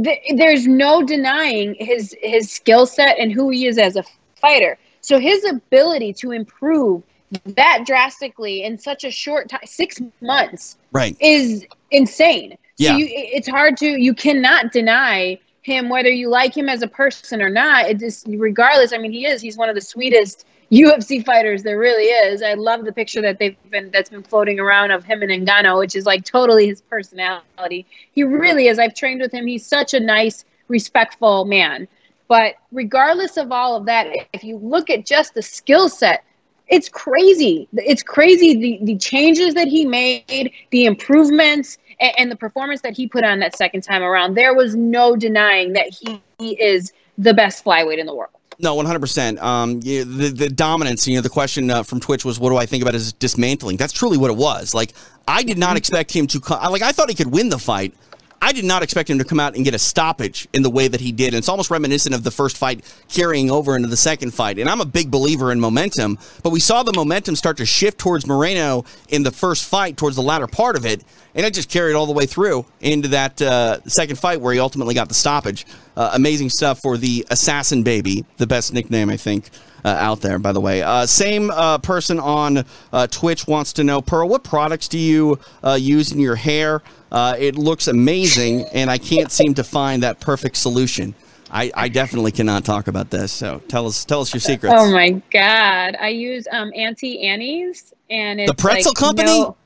th- there's no denying his his skill set and who he is as a fighter. So his ability to improve that drastically in such a short time, six months, Right. is insane. Yeah. So you, it's hard to you cannot deny him whether you like him as a person or not. It just regardless. I mean, he is. He's one of the sweetest UFC fighters there really is. I love the picture that they've been that's been floating around of him and Engano, which is like totally his personality. He really is. I've trained with him. He's such a nice, respectful man. But regardless of all of that, if you look at just the skill set, it's crazy. It's crazy the, the changes that he made, the improvements, and, and the performance that he put on that second time around. There was no denying that he, he is the best flyweight in the world. No, one hundred percent. Um, yeah, the the dominance. You know, the question uh, from Twitch was, "What do I think about his dismantling?" That's truly what it was. Like, I did not expect him to. Like, I thought he could win the fight. I did not expect him to come out and get a stoppage in the way that he did. And it's almost reminiscent of the first fight carrying over into the second fight. And I'm a big believer in momentum, but we saw the momentum start to shift towards Moreno in the first fight, towards the latter part of it, and it just carried all the way through into that uh, second fight where he ultimately got the stoppage. Uh, amazing stuff for the Assassin Baby, the best nickname I think uh, out there, by the way. Uh, same uh, person on uh, Twitch wants to know, Pearl, what products do you uh, use in your hair? Uh, it looks amazing, and I can't seem to find that perfect solution. I, I definitely cannot talk about this. So tell us tell us your secrets. Oh my god! I use um Auntie Annie's, and it's The pretzel like company? No,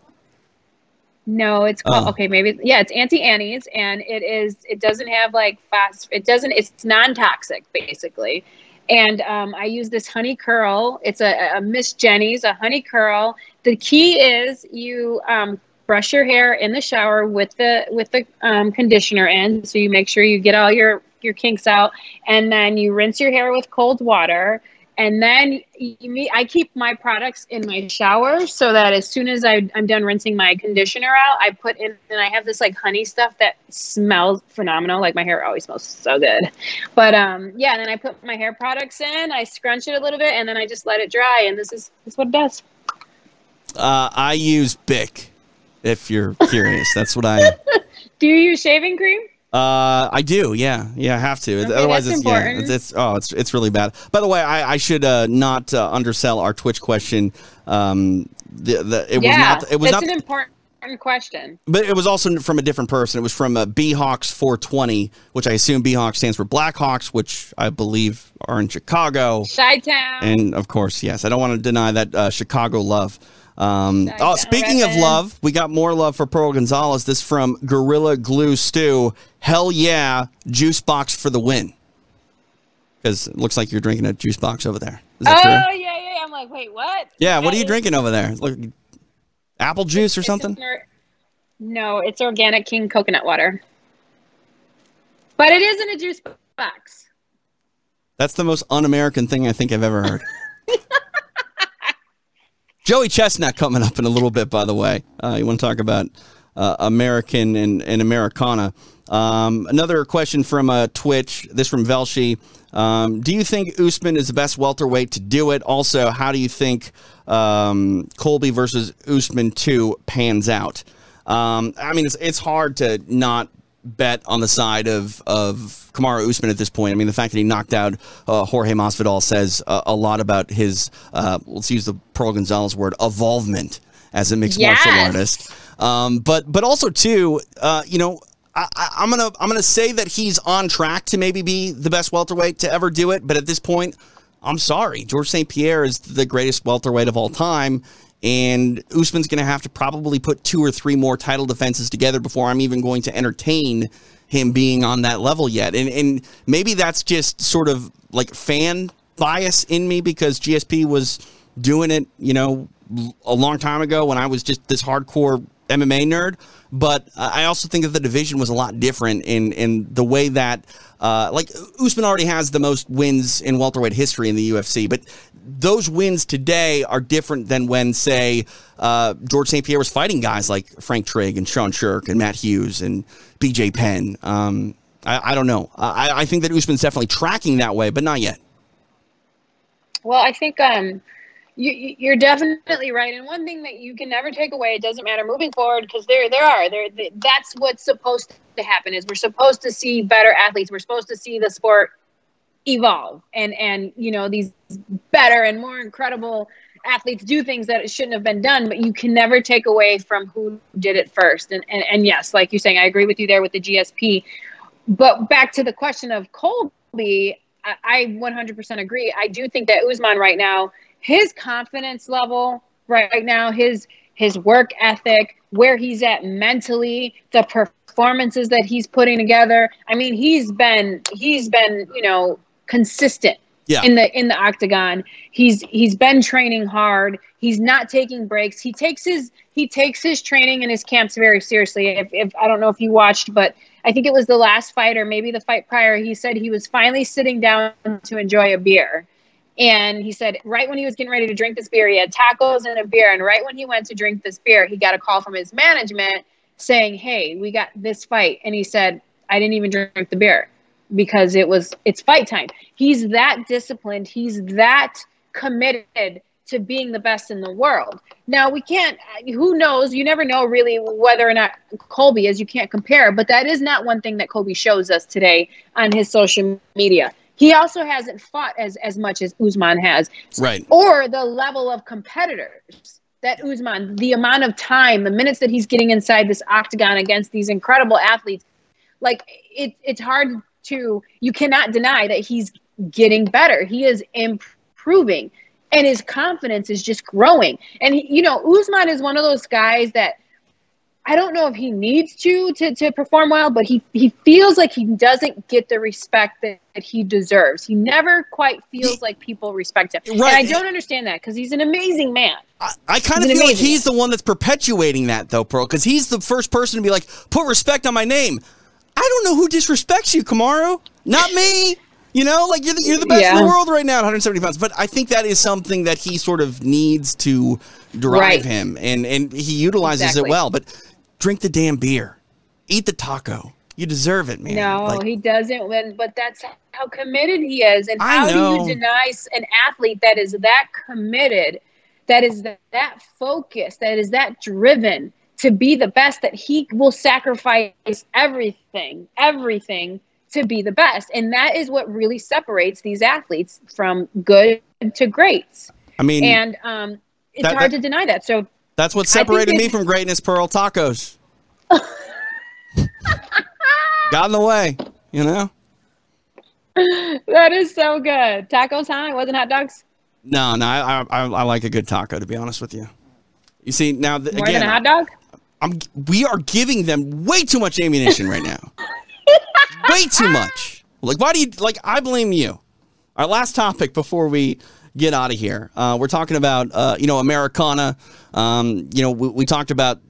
no, it's called Oh. okay. Maybe yeah, it's Auntie Annie's, and it is. It doesn't have like fast. It doesn't. It's non-toxic basically. And um, I use this honey curl. It's a, a Miss Jessie's, a honey curl. The key is you um, brush your hair in the shower with the with the um, conditioner in, so you make sure you get all your your kinks out, and then you rinse your hair with cold water. And then you I keep my products in my shower so that as soon as I, I'm done rinsing my conditioner out, I put in, and I have this like honey stuff that smells phenomenal. Like my hair always smells so good. But um, yeah, and then I put my hair products in, I scrunch it a little bit, and then I just let it dry. And this is, this is what it does. Uh, I use Bic. If you're curious, that's what I. Do you use shaving cream? Uh, I do. Yeah, yeah, I have to. Okay, Otherwise, it's yeah, it's, it's oh, it's it's really bad. By the way, I, I should uh, not uh, undersell our Twitch question. Um, the, the it was yeah, not. It was not. an important question. But it was also from a different person. It was from uh, Hawks 420, which I assume Hawks stands for Blackhawks, which I believe are in Chicago. Chi Town. And of course, yes, I don't want to deny that uh, Chicago love. Um, oh, speaking of love, we got more love for Pearl Gonzalez. This from Gorilla Glue Stew. Hell yeah, juice box for the win. Because it looks like you're drinking a juice box over there. Is that oh, true? yeah, yeah, yeah. I'm like, wait, what? Yeah, what are you drinking over there? Apple juice or something? No, it's organic king coconut water. But it is in a juice box. That's the most un American thing I think I've ever heard. Joey Chestnut coming up in a little bit, by the way. Uh, you want to talk about uh, American and, and Americana. Um, another question from uh, Twitch, this from Velshi. Um, do you think Usman is the best welterweight to do it? Also, how do you think um, Colby versus Usman 2 pans out? Um, I mean, it's, it's hard to not bet on the side of, of Kamaru Usman at this point. I mean, the fact that he knocked out uh, Jorge Masvidal says uh, a lot about his, uh, let's use the Pearl Gonzalez word, evolvement as a mixed yes. martial artist. Um, but but also too, uh, you know, I, am gonna I'm gonna say that he's on track to maybe be the best welterweight to ever do it. But at this point, I'm sorry, Georges St. Pierre is the greatest welterweight of all time, and Usman's going to have to probably put two or three more title defenses together before I'm even going to entertain him being on that level yet. And and maybe that's just sort of like fan bias in me because GSP was doing it, you know, a long time ago when I was just this hardcore MMA nerd. But I also think that the division was a lot different in in the way that uh, like Usman already has the most wins in welterweight history in the UFC, but those wins today are different than when, say, uh, Georges St. Pierre was fighting guys like Frank Trigg and Sean Sherk and Matt Hughes and BJ Penn. Um, I, I, don't know. I, I, think that Usman's definitely tracking that way, but not yet. Well, I think um, you, you're definitely right. And one thing that you can never take away, it doesn't matter moving forward, because there there are there. That's what's supposed to happen. Is we're supposed to see better athletes. We're supposed to see the sport evolve. And and you know these better and more incredible athletes do things that shouldn't have been done but you can never take away from who did it first. And and, and yes like you're saying i agree with you there with the gsp but back to the question of colby I, I 100% agree. I do think that usman right now his confidence level right now his his work ethic where he's at mentally the performances that he's putting together. I mean he's been he's been you know consistent yeah. in the in the octagon. He's he's been training hard. He's not taking breaks. He takes his he takes his training and his camps very seriously. If, if I don't know if you watched, but I think it was the last fight or maybe the fight prior. He said he was finally sitting down to enjoy a beer. And he said, right when he was getting ready to drink this beer, he had tacos and a beer. And right when he went to drink this beer, he got a call from his management saying, Hey, we got this fight. And he said, I didn't even drink the beer because it was it's fight time. He's that disciplined. He's that committed to being the best in the world. Now we can't. Who knows? You never know really whether or not Colby is. You can't compare. But that is not one thing that Colby shows us today on his social media. He also hasn't fought as as much as Usman has, right? Or the level of competitors that Usman, the amount of time, the minutes that he's getting inside this octagon against these incredible athletes, like it, it's hard to you cannot deny that he's getting better. He is improving and his confidence is just growing. And you know, Usman is one of those guys that I don't know if he needs to, to to perform well, but he he feels like he doesn't get the respect that, that he deserves. He never quite feels like people respect him. Right. And I don't understand that because he's an amazing man. I, I kind of feel like he's man. the one that's perpetuating that though, Pearl, because he's the first person to be like, put respect on my name. I don't know who disrespects you, Kamaru. Not me. You know, like you're the, you're the best yeah. in the world right now at 170 pounds. But I think that is something that he sort of needs to drive right. him, and and he utilizes exactly. it well. But drink the damn beer, eat the taco. You deserve it, man. No, like, he doesn't. Win, but that's how committed he is, and how do you deny an athlete that is that committed, that is that focused, that is that driven? To be the best that he will sacrifice everything, everything to be the best. And that is what really separates these athletes from good to greats. I mean, and um, it's that, hard that, to deny that. So That's what separated me from greatness, Pearl. Tacos. Got in the way, you know? That is so good. Tacos, huh? It wasn't hot dogs? No, no, I, I, I like a good taco, to be honest with you. You see, now, the, More again, than a hot dog? I'm, we are giving them way too much ammunition right now. way too much. Like, why do you, like, I blame you. Our last topic before we get out of here. Uh, we're talking about, uh, you know, Americana. Um, you know, we, we, talked about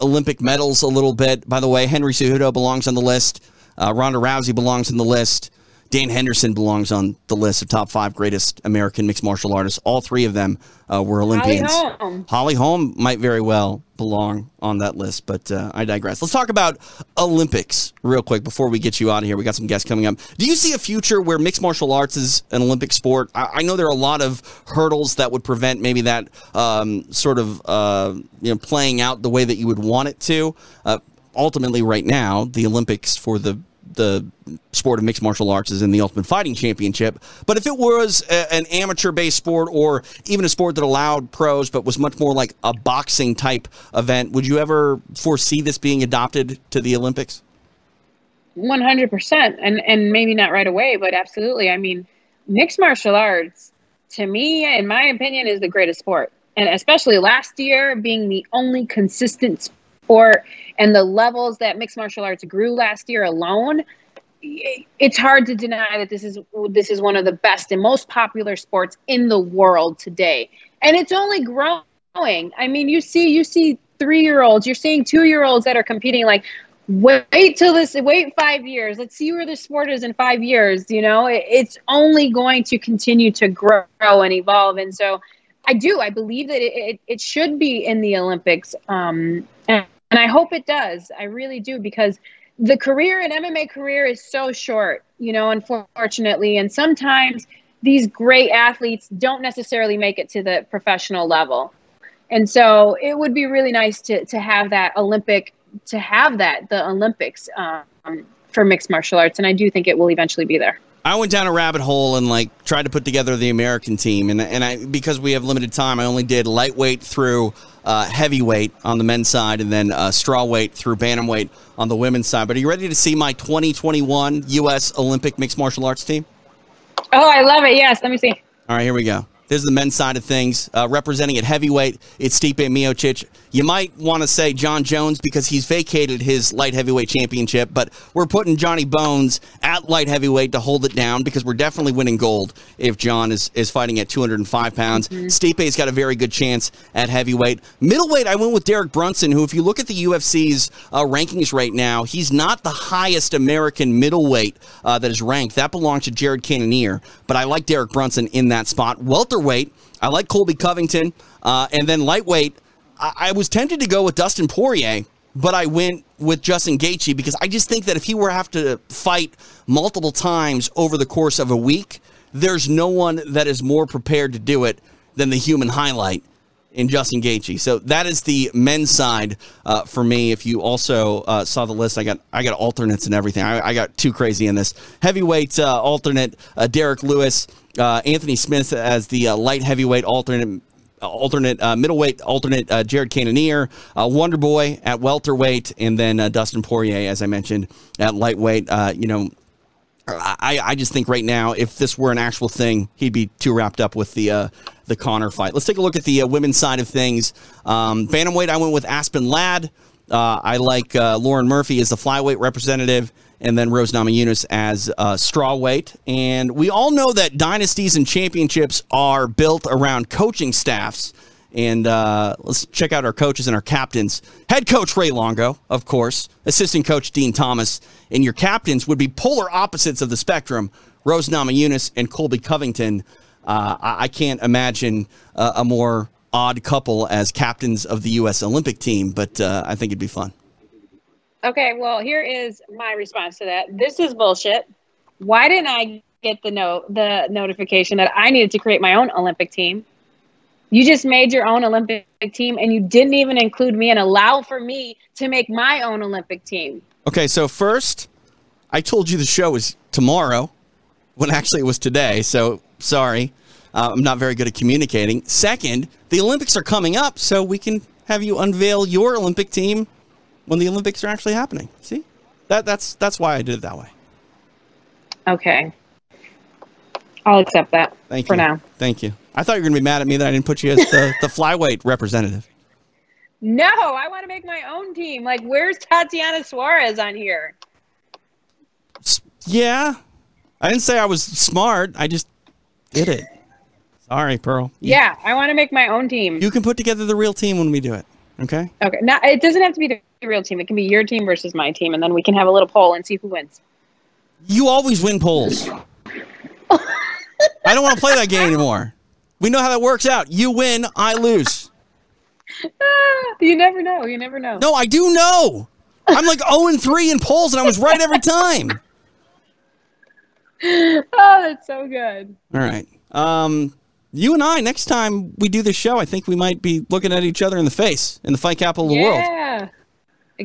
Olympic medals a little bit. By the way, Henry Cejudo belongs on the list. Uh, Ronda Rousey belongs on the list. Dan Henderson belongs on the list of top five greatest American mixed martial artists. All three of them uh, were Olympians. Holly Holm. Holly Holm might very well belong on that list, but uh, I digress. Let's talk about Olympics real quick before we get you out of here. We got some guests coming up. Do you see a future where mixed martial arts is an Olympic sport? I, I know there are a lot of hurdles that would prevent maybe that um, sort of uh, you know playing out the way that you would want it to. Uh, ultimately, right now, the Olympics for the the sport of mixed martial arts is in the Ultimate Fighting Championship. But if it was a, an amateur based sport or even a sport that allowed pros but was much more like a boxing type event, would you ever foresee this being adopted to the Olympics? 100%. And, and maybe not right away, but absolutely. I mean, mixed martial arts, to me, in my opinion, is the greatest sport. And especially last year being the only consistent sport and the levels that mixed martial arts grew last year alone, it's hard to deny that this is this is one of the best and most popular sports in the world today. And it's only growing. I mean, you see you see 3-year-olds, you're seeing 2-year-olds that are competing like wait till this wait 5 years. Let's see where the sport is in 5 years, you know? It's only going to continue to grow and evolve and so I do. I believe that it, it, it should be in the Olympics. Um, and, and I hope it does. I really do because the career an MMA career is so short, you know, unfortunately. And sometimes these great athletes don't necessarily make it to the professional level. And so it would be really nice to, to have that Olympic, to have that, the Olympics um, for mixed martial arts. And I do think it will eventually be there. I went down a rabbit hole and like tried to put together the American team, and and I because we have limited time, I only did lightweight through uh, heavyweight on the men's side, and then uh, strawweight through bantamweight on the women's side. But are you ready to see my 2021 U.S. Olympic mixed martial arts team? Oh, I love it. Yes, let me see. All right, here we go. This is the men's side of things. Uh, representing at heavyweight, it's Stipe Miocic. You might want to say Jon Jones because he's vacated his light heavyweight championship, but we're putting Johnny Bones at light heavyweight to hold it down because we're definitely winning gold if Jon is, is fighting at 205 pounds. Mm-hmm. Stipe's got a very good chance at heavyweight. Middleweight, I went with Derek Brunson, who, if you look at the UFC's uh, rankings right now, he's not the highest American middleweight uh, that is ranked. That belongs to Jared Cannonier, but I like Derek Brunson in that spot. Welterweight, I like Colby Covington, uh, and then lightweight. I-, I was tempted to go with Dustin Poirier, but I went with Justin Gaethje because I just think that if he were to have to fight multiple times over the course of a week, there's no one that is more prepared to do it than the human highlight in Justin Gaethje. So that is the men's side uh, for me. If you also uh, saw the list, I got I got alternates and everything. I, I got too crazy in this heavyweight uh, alternate. Uh, Derrick Lewis, uh, Anthony Smith as the uh, light heavyweight alternate. Alternate middleweight, alternate Jared Cannonier, Wonder Boy at welterweight, and then Dustin Poirier, as I mentioned, at lightweight. you know, I, I just think right now, if this were an actual thing, he'd be too wrapped up with the uh, the Conor fight. Let's take a look at the uh, women's side of things. Um, bantamweight, I went with Aspen Ladd. Uh, I like uh, Lauren Murphy as the flyweight representative, and then Rose Namajunas as uh, strawweight. And we all know that dynasties and championships are built around coaching staffs. And uh, let's check out our coaches and our captains. Head coach Ray Longo, of course. Assistant coach Dean Thomas. And your captains would be polar opposites of the spectrum Rose Namajunas and Colby Covington. Uh, I can't imagine a more odd couple as captains of the U.S. Olympic team, but uh, I think it'd be fun. Okay, well, here is my response to that. This is bullshit. Why didn't I get the note, the notification that I needed to create my own Olympic team? You just made your own Olympic team, and you didn't even include me and allow for me to make my own Olympic team. Okay, so first, I told you the show was tomorrow, when actually it was today. So sorry. Uh, I'm not very good at communicating. Second, the Olympics are coming up, so we can have you unveil your Olympic team when the Olympics are actually happening. See, that that's that's why I did it that way. Okay. I'll accept that Thank you. for you. now. Thank you. I thought you were going to be mad at me that I didn't put you as the, the flyweight representative. No, I want to make my own team. Like, where's Tatiana Suarez on here? Yeah, I didn't say I was smart. I just did it. Sorry, Pearl. Yeah, I want to make my own team. You can put together the real team when we do it. Okay. Okay. Now it doesn't have to be the real team. It can be your team versus my team, and then we can have a little poll and see who wins. You always win polls. I don't want to play that game anymore. We know how that works out. You win, I lose. You never know. You never know. No, I do know. I'm like 0 and 3 in polls, and I was right every time. Oh, that's so good. All right. Um, you and I, next time we do this show, I think we might be looking at each other in the face in the fight capital of the world. Yeah.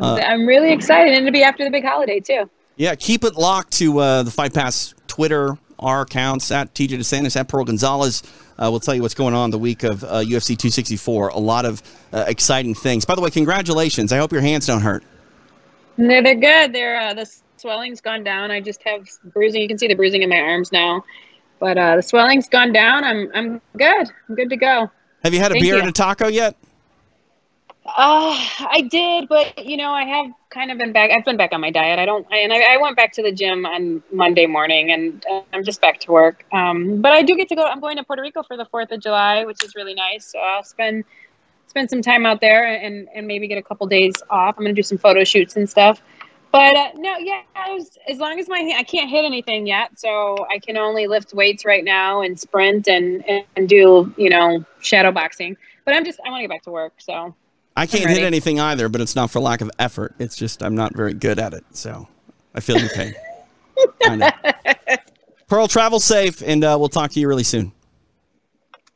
Uh, I'm really excited, and it'll be after the big holiday too. Yeah, keep it locked to uh, the Fight Pass Twitter, our accounts at TJ DeSantis, at Pearl Gonzalez. Uh, we'll tell you what's going on the week of uh, UFC 264. A lot of uh, exciting things. By the way, congratulations. I hope your hands don't hurt. No, they're good. They're uh, the swelling's gone down. I just have bruising. You can see the bruising in my arms now, but uh, the swelling's gone down. I'm I'm good. I'm good to go. Have you had a Thank beer you. and a taco yet? Uh, I did, but you know, I have kind of been back. I've been back on my diet. I don't, I, and I, I went back to the gym on Monday morning, and I'm just back to work. Um, but I do get to go. I'm going to Puerto Rico for the Fourth of July, which is really nice. So I'll spend spend some time out there and and maybe get a couple days off. I'm gonna do some photo shoots and stuff. But uh, no, yeah, was, as long as my I can't hit anything yet, so I can only lift weights right now and sprint and and do you know shadow boxing. But I'm just I want to get back to work, so. I can't hit anything either, but it's not for lack of effort. It's just I'm not very good at it. So I feel your pain. I know. Pearl, travel safe, and uh, we'll talk to you really soon.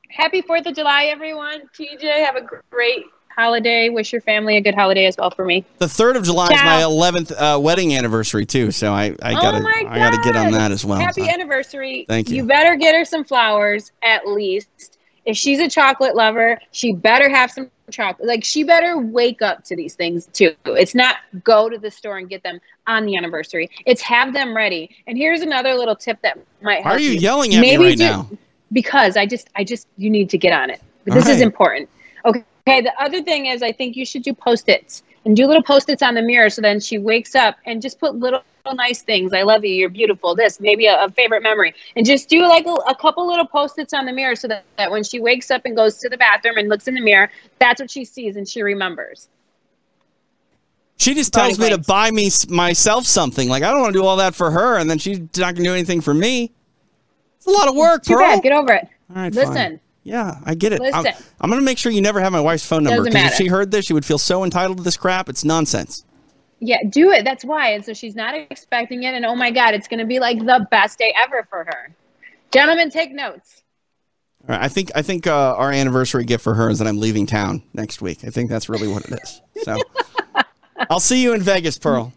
Happy 4th of July, everyone. TJ, have a great holiday. Wish your family a good holiday as well for me. The third of July is my 11th uh, wedding anniversary too, so I, I gotta oh my I gotta get on that as well. Happy So, anniversary. Thank you. You better get her some flowers at least. If she's a chocolate lover, she better have some chocolate. Like she better wake up to these things too. It's not go to the store and get them on the anniversary. It's have them ready. And here's another little tip that might help are you you. yelling at me Maybe right ju- now? because I just I just you need to get on it. This is important. Okay. Okay. The other thing is I think you should do post-its and do little post-its on the mirror so then she wakes up and just put little nice things. I love you. You're beautiful. This maybe a, a favorite memory and just do like a, a couple little post-its on the mirror so that, that when she wakes up and goes to the bathroom and looks in the mirror, that's what she sees and she remembers. She just tells me to buy me myself something. Like I don't want to do all that for her, and then she's not gonna do anything for me. It's a lot of work, Too Pearl. bad. Get over it. all right, fine. Listen. Yeah, I get it. I'm, I'm gonna make sure you never have my wife's phone number because if she heard this, she would feel so entitled to this crap. It's nonsense. Yeah, do it. That's why. And so she's not expecting it. And oh my God, it's going to be like the best day ever for her. Gentlemen, take notes. All right, I think I think uh, our anniversary gift for her is that I'm leaving town next week. I think that's really what it is. So I'll see you in Vegas, Pearl.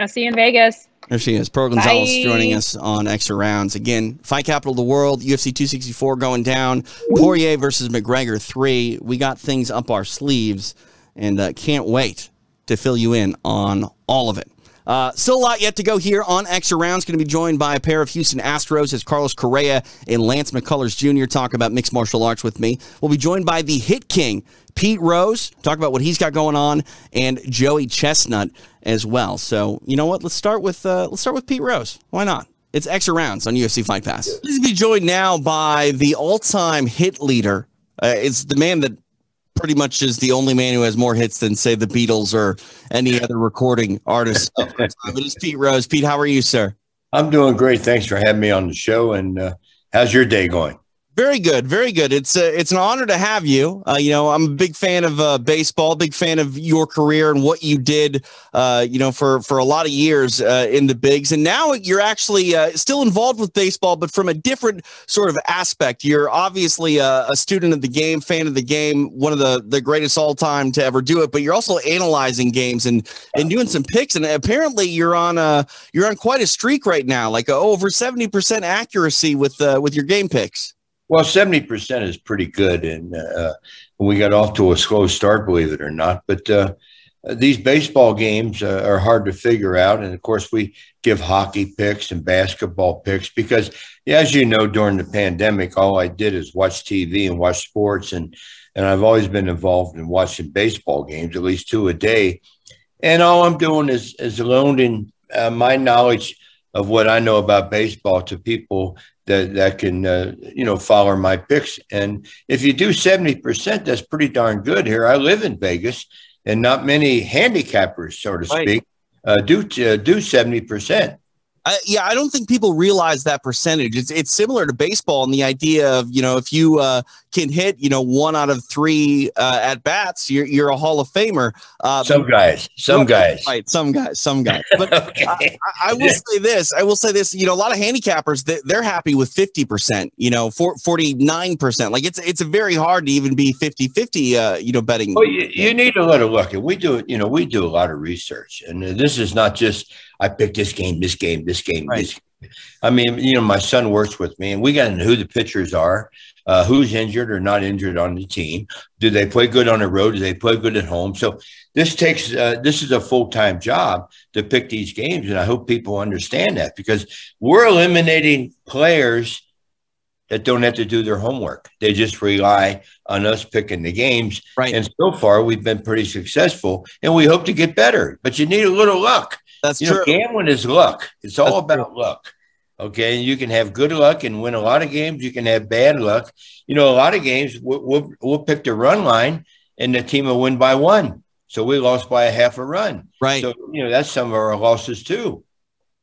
I'll see you in Vegas. There she is. Pearl Gonzalez Bye. joining us on Extra Rounds. Again, fight capital of the world, UFC 264 going down. Poirier versus McGregor 3. We got things up our sleeves and uh, can't wait to fill you in on all of it. Uh, still a lot yet to go here on Extra Rounds. Going to be joined by a pair of Houston Astros as Carlos Correa and Lance McCullers Jr. talk about mixed martial arts with me. We'll be joined by the Hit King, Pete Rose, talk about what he's got going on, and Joey Chestnut as well. So you know what? Let's start with uh, let's start with Pete Rose. Why not? It's Extra Rounds on UFC Fight Pass. Please be joined now by the all-time hit leader. Uh, it's the man that pretty much is the only man who has more hits than say the Beatles or any other recording artist. It is Pete Rose. Pete, how are you, sir? I'm doing great. Thanks for having me on the show. And uh, how's your day going? Very good, very good. It's uh, it's an honor to have you. Uh, you know, I'm a big fan of uh, baseball, big fan of your career and what you did. Uh, you know, for for a lot of years uh, in the bigs, and now you're actually uh, still involved with baseball, but from a different sort of aspect. You're obviously a, a student of the game, fan of the game, one of the the greatest all time to ever do it. But you're also analyzing games and and doing some picks. And apparently, you're on a you're on quite a streak right now, like uh, over seventy percent accuracy with uh, with your game picks. Well, 70% is pretty good. And uh, we got off to a slow start, believe it or not. But uh, these baseball games uh, are hard to figure out. And of course, we give hockey picks and basketball picks because, as you know, during the pandemic, all I did is watch TV and watch sports. And, and I've always been involved in watching baseball games, at least two a day. And all I'm doing is, is loaning uh, my knowledge of what I know about baseball to people that, that can, uh, you know, follow my picks. And if you do 70%, that's pretty darn good here. I live in Vegas and not many handicappers, so to speak, right. uh, do uh, do seventy percent. I, yeah, I don't think people realize that percentage. It's it's similar to baseball and the idea of you know if you uh, can hit you know one out of three uh, at bats, you're you're a Hall of Famer. Uh, some guys, some guys, right? Some guys, some guys. But okay. I, I, will say this: I will say this. You know, a lot of handicappers they, they're happy with fifty percent. You know, forty nine percent. Like it's it's very hard to even be 50-50, uh, You know, betting. Well, you, you need a lot of luck, and we do. It. You know, we do a lot of research, and this is not just I picked this game, this game, this game, right. this. Game. I mean, you know, my son works with me, and we got to know who the pitchers are, uh, who's injured or not injured on the team. Do they play good on the road? Do they play good at home? So this takes uh, this is a full time job to pick these games, and I hope people understand that because we're eliminating players that don't have to do their homework. They just rely on us picking the games. Right. And so far, we've been pretty successful, and we hope to get better. But you need a little luck. That's you true. Know, gambling is luck. It's all That's about true. luck. Okay, and you can have good luck and win a lot of games. You can have bad luck. You know, a lot of games we'll, we'll, we'll pick the run line, and the team will win by one. So we lost by a half a run. Right. So you know that's some of our losses too.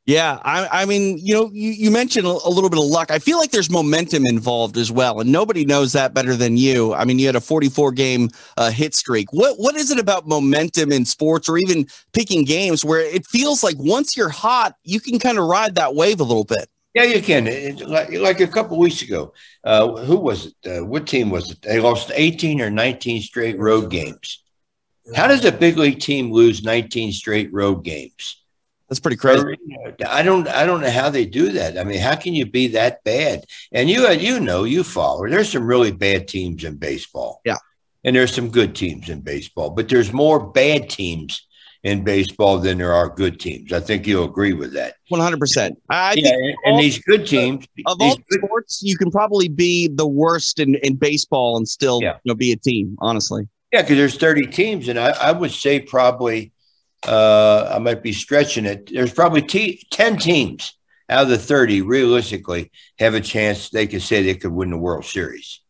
Yeah, I, I mean, you know, you, you mentioned a, a, little bit of luck. I feel like there's momentum involved as well, and nobody knows that better than you. I mean, you had a 44 game uh, hit streak. What what is it about momentum in sports, or even picking games, where it feels like once you're hot, you can kind of ride that wave a little bit? Yeah, you can. It, like, like a couple weeks ago, uh, who was it? Uh, what team was it? They lost 18 or 19 straight road games. How does a big league team lose 19 straight road games? That's pretty crazy. I don't I don't know how they do that. I mean, how can you be that bad? And you you know you follow. There's some really bad teams in baseball. Yeah. And there's some good teams in baseball, but there's more bad teams in baseball than there are good teams. I think you'll agree with that. 100%. I yeah, and, and these good teams of all good, sports, you can probably be the worst in, in baseball and still yeah. you know, be a team, honestly. Yeah, because there's 30 teams, and I, I would say probably uh, I might be stretching it. There's probably t- 10 teams out of the 30 realistically have a chance they could say they could win the World Series.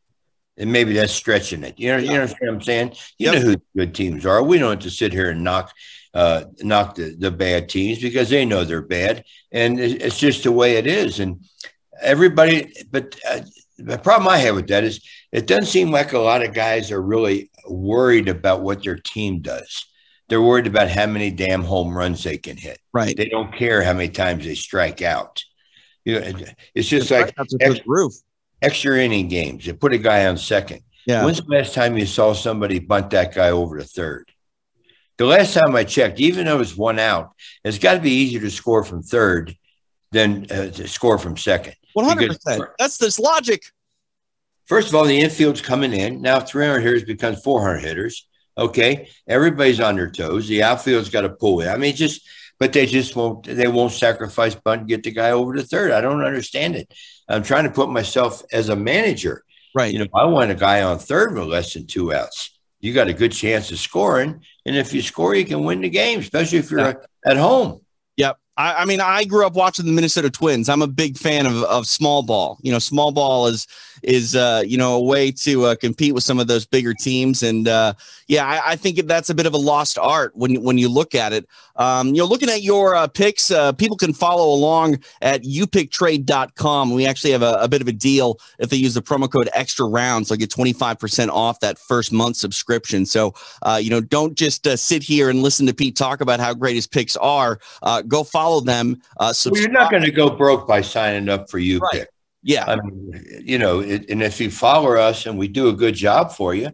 And maybe that's stretching it. You know, you know what I'm saying? You yep. know who good teams are. We don't have to sit here and knock uh, knock the, the bad teams because they know they're bad. And it's just the way it is. And everybody, but uh, the problem I have with that is it doesn't seem like a lot of guys are really worried about what their team does. They're worried about how many damn home runs they can hit. Right. They don't care how many times they strike out. You know, it's just like extra, roof. extra inning games. You put a guy on second. Yeah. When's the last time you saw somebody bunt that guy over to third? The last time I checked, even though it's one out, it's got to be easier to score from third than uh, to score from second. One hundred percent. That's this logic. First of all, the infield's coming in now. Three hundred hitters becomes four hundred hitters. Okay, everybody's on their toes. The outfield's got to pull it. I mean, just but they just won't. They won't sacrifice bunt and get the guy over to third. I don't understand it. I'm trying to put myself as a manager. Right. You know, I want a guy on third with less than two outs. You got a good chance of scoring, and if you score, you can win the game, especially if you're yeah. at home. I, I, mean, I grew up watching the Minnesota Twins. I'm a big fan of, of small ball. You know, small ball is is uh, you know a way to uh, compete with some of those bigger teams. And uh, yeah, I, I, think that's a bit of a lost art when when you look at it. Um, you know, looking at your uh, picks, uh, people can follow along at upicktrade.com. We actually have a, a, bit of a deal if they use the promo code extra rounds. They'll get 25% off that first month subscription. So, uh, you know, don't just uh, sit here and listen to Pete talk about how great his picks are. Uh, go follow them. Uh, well, you're not going to go broke by signing up for you right. Yeah. I mean, you know, it, and if you follow us and we do a good job for you,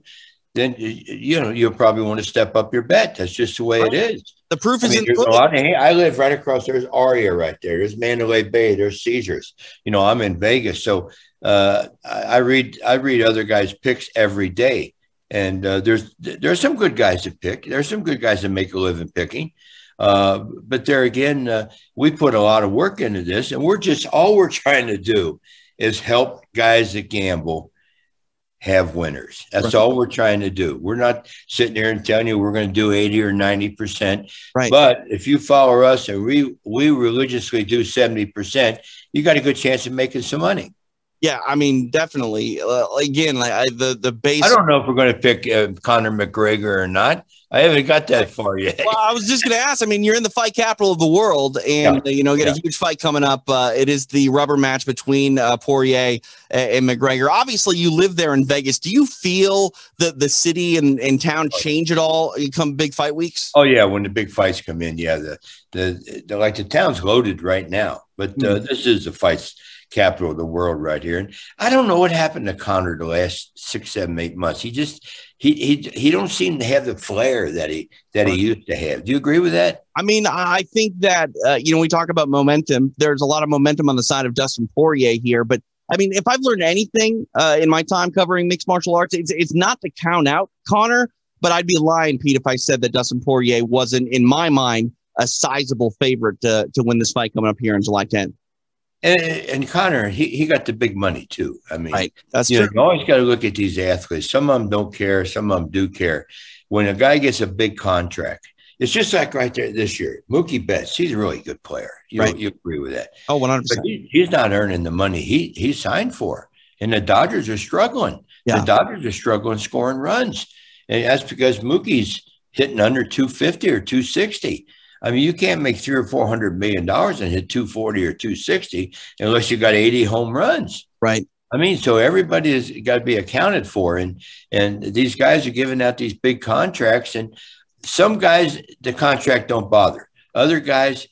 then you know you'll probably want to step up your bet. That's just the way it is. The proof is I mean, in the lot I live right across. There's Aria right there. There's Mandalay Bay. There's Caesars. You know, I'm in Vegas, so uh, I, I read I read other guys' picks every day, And uh, there's there are some good guys to pick. There's some good guys that make a living picking. Uh, but there again, uh, we put a lot of work into this, and we're just all we're trying to do is help guys that gamble have winners. That's right. all we're trying to do. We're not sitting here and telling you we're going to do 80 or 90%. Right. But if you follow us and we we religiously do 70%, you got a good chance of making some money. Yeah, I mean, definitely. Uh, again, like I, the the base. I don't know if we're going to pick uh, Conor McGregor or not. I haven't got that far yet. Well, I was just going to ask. I mean, you're in the fight capital of the world, and yeah. you know, get yeah. a huge fight coming up. Uh, it is the rubber match between uh, Poirier and, and McGregor. Obviously, you live there in Vegas. Do you feel that the city and, and town change at all? You come big fight weeks. Oh yeah, when the big fights come in, yeah, the the, the like the town's loaded right now, but uh, mm-hmm. this is the fights capital of the world right here. And I don't know what happened to Connor the last six, seven, eight months. He just he he he don't seem to have the flair that he that he used to have. Do you agree with that? I mean, I think that uh, you know we talk about momentum. There's a lot of momentum on the side of Dustin Poirier here, but I mean, if I've learned anything uh, in my time covering mixed martial arts, it's it's not to count out Connor. but I'd be lying, Pete, if I said that Dustin Poirier wasn't in my mind a sizable favorite to to win this fight coming up here on July 10th. And, and Conor, he, he got the big money too. I mean, right. That's you. Know, you always got to look at these athletes. Some of them don't care. Some of them do care. When a guy gets a big contract, it's just like right there this year. Mookie Betts, he's a really good player. You, right. you agree with that? Oh, 100%. But he, he's not earning the money he, he signed for. And the Dodgers are struggling. Yeah. The Dodgers are struggling scoring runs. And that's because Mookie's hitting under 250 or 260. I mean, you can't make three or four hundred million dollars and hit 240 or 260 unless you got 80 home runs. Right. I mean, so everybody has got to be accounted for. And and these guys are giving out these big contracts. And some guys, the contract don't bother. Other guys,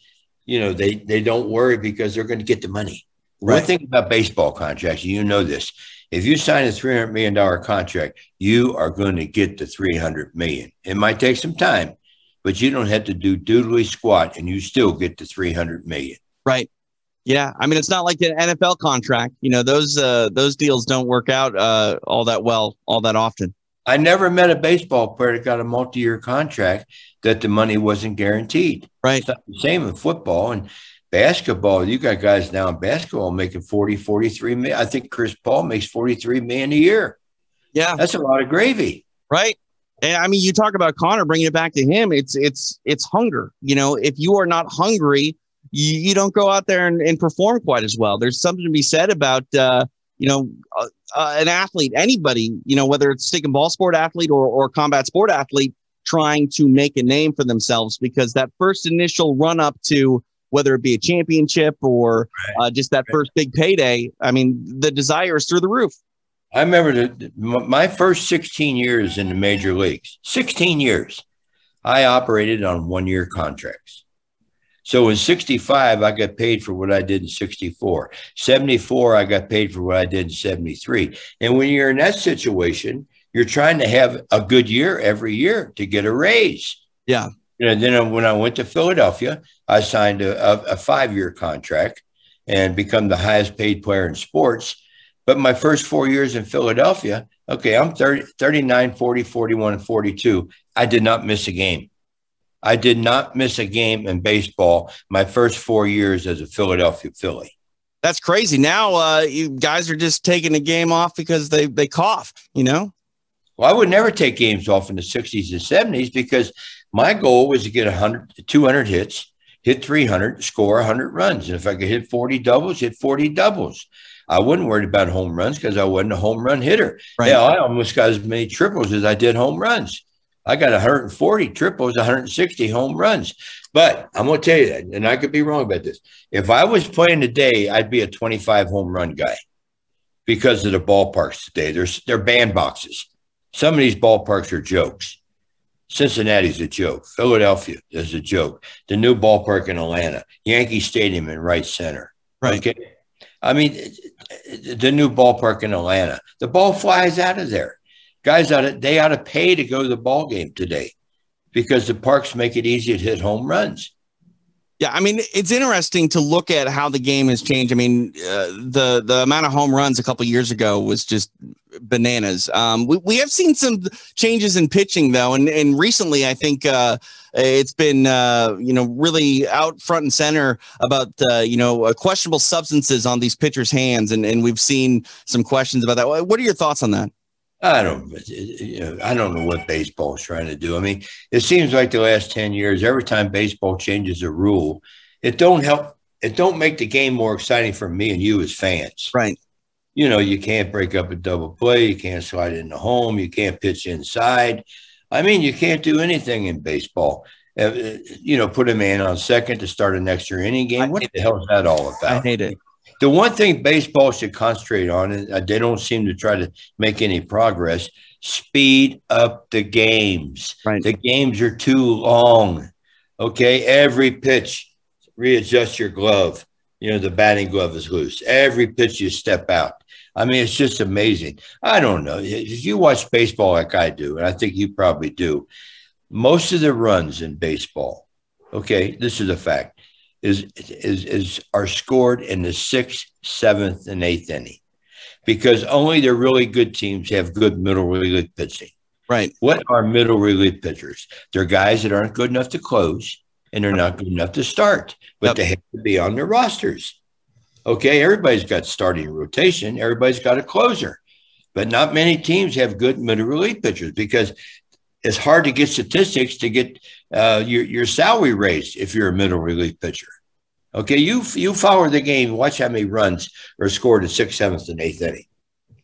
you know, they they don't worry because they're going to get the money. Right. One thing about baseball contracts, you know this. If you sign a $300 million contract, you are going to get the 300 million. It might take some time, but you don't have to do doodly squat and you still get the 300 million. Right. Yeah, I mean it's not like an NFL contract. You know, those uh those deals don't work out uh all that well all that often. I never met a baseball player that got a multi-year contract that the money wasn't guaranteed. Right. the same in football and basketball. You got guys now in basketball making 40, 43 million. I think Chris Paul makes 43 million a year. Yeah. That's a lot of gravy. Right. And I mean, you talk about Conor bringing it back to him. It's it's it's hunger. You know, if you are not hungry, you, you don't go out there and, and perform quite as well. There's something to be said about uh, you know uh, uh, an athlete, anybody, you know, whether it's stick and ball sport athlete or or combat sport athlete, trying to make a name for themselves because that first initial run up to whether it be a championship or uh, just that first big payday, I mean, the desire is through the roof. I remember that my first 16 years in the major leagues, 16 years, I operated on one year contracts. So in 65, I got paid for what I did in 64. 74, I got paid for what I did in 73. And when you're in that situation, you're trying to have a good year every year to get a raise. Yeah. And then when I went to Philadelphia, I signed a, a, a five year contract and become the highest paid player in sports but my first four years in Philadelphia, okay, I'm 30, 39, 40, 41, and 42. I did not miss a game. I did not miss a game in baseball my first four years as a Philadelphia Philly. That's crazy. Now uh, you guys are just taking the game off because they they coughed, you know? Well, I would never take games off in the 60s and 70s because my goal was to get 100, 200 hits, hit 300, score 100 runs. And if I could hit 40 doubles, hit 40 doubles. I wasn't worried about home runs because I wasn't a home run hitter. Right. Yeah, I almost got as many triples as I did home runs. I got 140 triples, 160 home runs. But I'm going to tell you that, and I could be wrong about this. If I was playing today, I'd be a 25 home run guy because of the ballparks today. There's they're bandboxes. Some of these ballparks are jokes. Cincinnati's a joke. Philadelphia is a joke. The new ballpark in Atlanta, Yankee Stadium in right center. Right. Okay. I mean, the new ballpark in Atlanta, the ball flies out of there. Guys they ought to pay to go to the ball game today because the parks make it easy to hit home runs. Yeah, I mean it's interesting to look at how the game has changed. I mean, uh, the the amount of home runs a couple years ago was just bananas. Um, we, we have seen some changes in pitching though, and and recently I think uh, it's been uh, you know really out front and center about uh, you know uh, questionable substances on these pitchers' hands, and and we've seen some questions about that. What are your thoughts on that? I don't, you know, I don't know what baseball is trying to do. I mean, it seems like the last ten years, every time baseball changes a rule, it don't help. It don't make the game more exciting for me and you as fans. Right. You know, you can't break up a double play. You can't slide into home. You can't pitch inside. I mean, you can't do anything in baseball. Uh, you know, put a man on second to start an extra inning game. What the hell is that all about? I hate it. The one thing baseball should concentrate on, and uh, they don't seem to try to make any progress, speed up the games. Right. The games are too long. Okay. Every pitch, readjust your glove. You know, the batting glove is loose. Every pitch you step out. I mean, it's just amazing. I don't know. If you watch baseball like I do, and I think you probably do, most of the runs in baseball, okay, this is a fact, is is is are scored in the sixth, seventh, and eighth inning. Because only the really good teams have good middle relief pitching. Right. What are middle relief pitchers? They're guys that aren't good enough to close and they're not good enough to start, but yep. they have to be on their rosters. Okay, everybody's got starting rotation, everybody's got a closer, but not many teams have good middle relief pitchers because it's hard to get statistics to get uh, your your salary raised if you're a middle relief pitcher. Okay, you you follow the game, watch how many runs are scored in sixth, seventh, and eighth inning.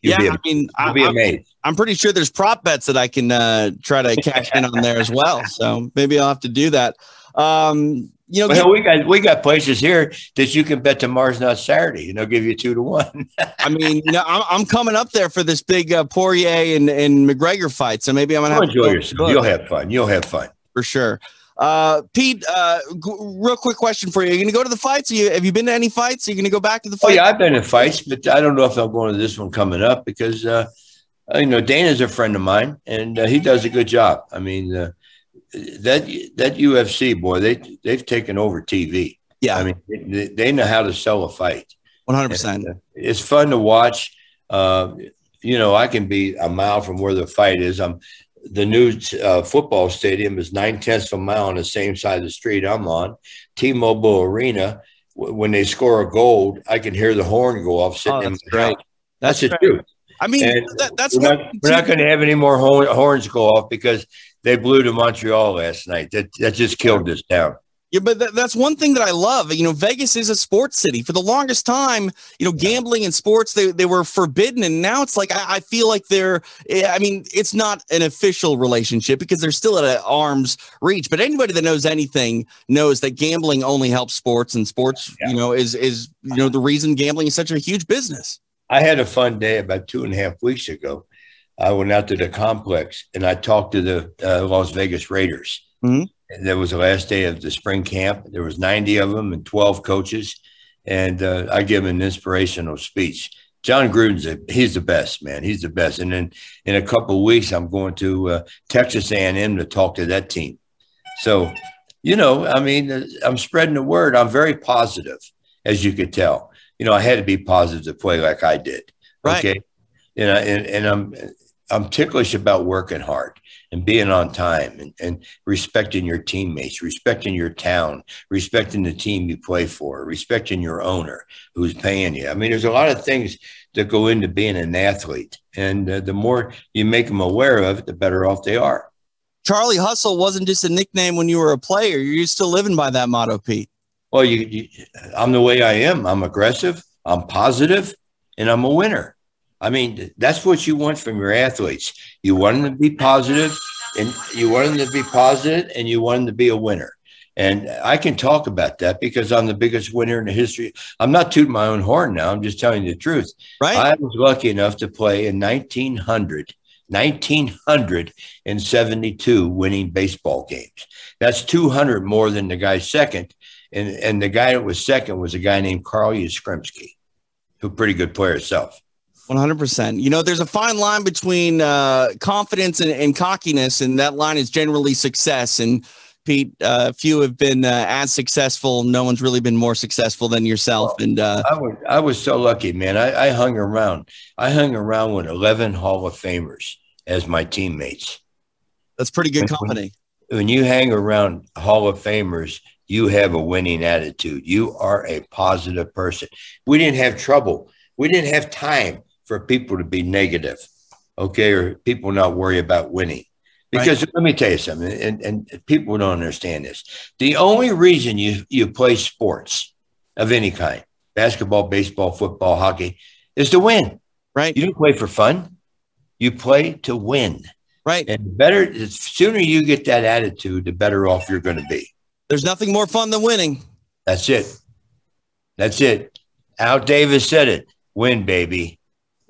You'll yeah, I mean, you'll be amazed. I'm, I'm, pretty sure there's prop bets that I can uh, try to cash in on there as well. So maybe I'll have to do that. Um, you know, well, we got we got places here that you can bet tomorrow's not Saturday, and they'll give you two to one. I mean, you know, I'm, I'm, coming up there for this big uh, Poirier and, and McGregor fight, so maybe I'm gonna have enjoy yourself. You'll have fun. You'll have fun for sure. Uh, Pete, uh, g- real quick question for you: Are you gonna go to the fights? You, have you been to any fights? Are you gonna go back to the fight? Oh yeah, I've been in fights, but I don't know if I'm going to this one coming up because uh, you know Dana's a friend of mine, and uh, he does a good job. I mean uh, that that UFC boy, they they've taken over TV. Yeah, I mean they, they know how to sell a fight. One hundred percent. Uh, it's fun to watch. Uh, you know, I can be a mile from where the fight is. I'm the new uh, football stadium is nine tenths of a mile on the same side of the street I'm on. T-Mobile Arena. when they score a goal, I can hear the horn go off sitting oh, in my great. That's, that's the truth. I mean, that, that's we're not, we're not going to have any more horns go off because they blew to Montreal last night. That that just killed this town. Yeah, but th- that's one thing that I love. You know, Vegas is a sports city. For the longest time, you know, gambling and sports they, they were forbidden, and now it's like I, I feel like they're. Eh, I mean, it's not an official relationship because they're still at arm's reach. But anybody that knows anything knows that gambling only helps sports, and sports, yeah. you know, is is you know the reason gambling is such a huge business. I had a fun day about two and a half weeks ago. I went out to the complex and I talked to the uh, Las Vegas Raiders. Mm-hmm. And that was the last day of the spring camp. There was 90 of them and 12 coaches. And uh, I give an inspirational speech. Jon Gruden's a, he's the best, man. He's the best. And then in a couple weeks, I'm going to uh, Texas A&M to talk to that team. So, you know, I mean, uh, I'm spreading the word. I'm very positive, as you could tell. You know, I had to be positive to play like I did. Right. Okay. You know, and, and I'm I'm ticklish about working hard and being on time and, and respecting your teammates, respecting your town, respecting the team you play for, respecting your owner who's paying you. I mean, there's a lot of things that go into being an athlete. And uh, the more you make them aware of it, the better off they are. Charlie Hustle wasn't just a nickname when you were a player. You're still living by that motto, Pete. Well, you, you, I'm the way I am. I'm aggressive, I'm positive, and I'm a winner. I mean, that's what you want from your athletes. You want them to be positive, and you want them to be positive, and you want them to be a winner. And I can talk about that because I'm the biggest winner in the history. I'm not tooting my own horn now. I'm just telling you the truth. Right. I was lucky enough to play in 1900, 1972 winning baseball games. That's 200 more than the guy second. And, and the guy that was second was a guy named Carl Yastrzemski, who pretty good player himself. 100%. You know, there's a fine line between uh, confidence and, and, cockiness, and that line is generally success. And Pete. Uh, few have been uh, as successful. No one's really been more successful than yourself. Well, and uh, I was I was so lucky, man. I, I hung around. I hung around with eleven Hall of Famers as my teammates. That's pretty good company. When, when you hang around Hall of Famers, you have a winning attitude. You are a positive person. We didn't have trouble. We didn't have time for people to be negative, okay, or people not worry about winning. Because right. let me tell you something, and, and people don't understand this. The only reason you, you play sports of any kind, basketball, baseball, football, hockey, is to win. Right. You don't play for fun. You play to win. Right. And better, the sooner you get that attitude, the better off you're going to be. There's nothing more fun than winning. That's it. That's it. Al Davis said it. Win, baby.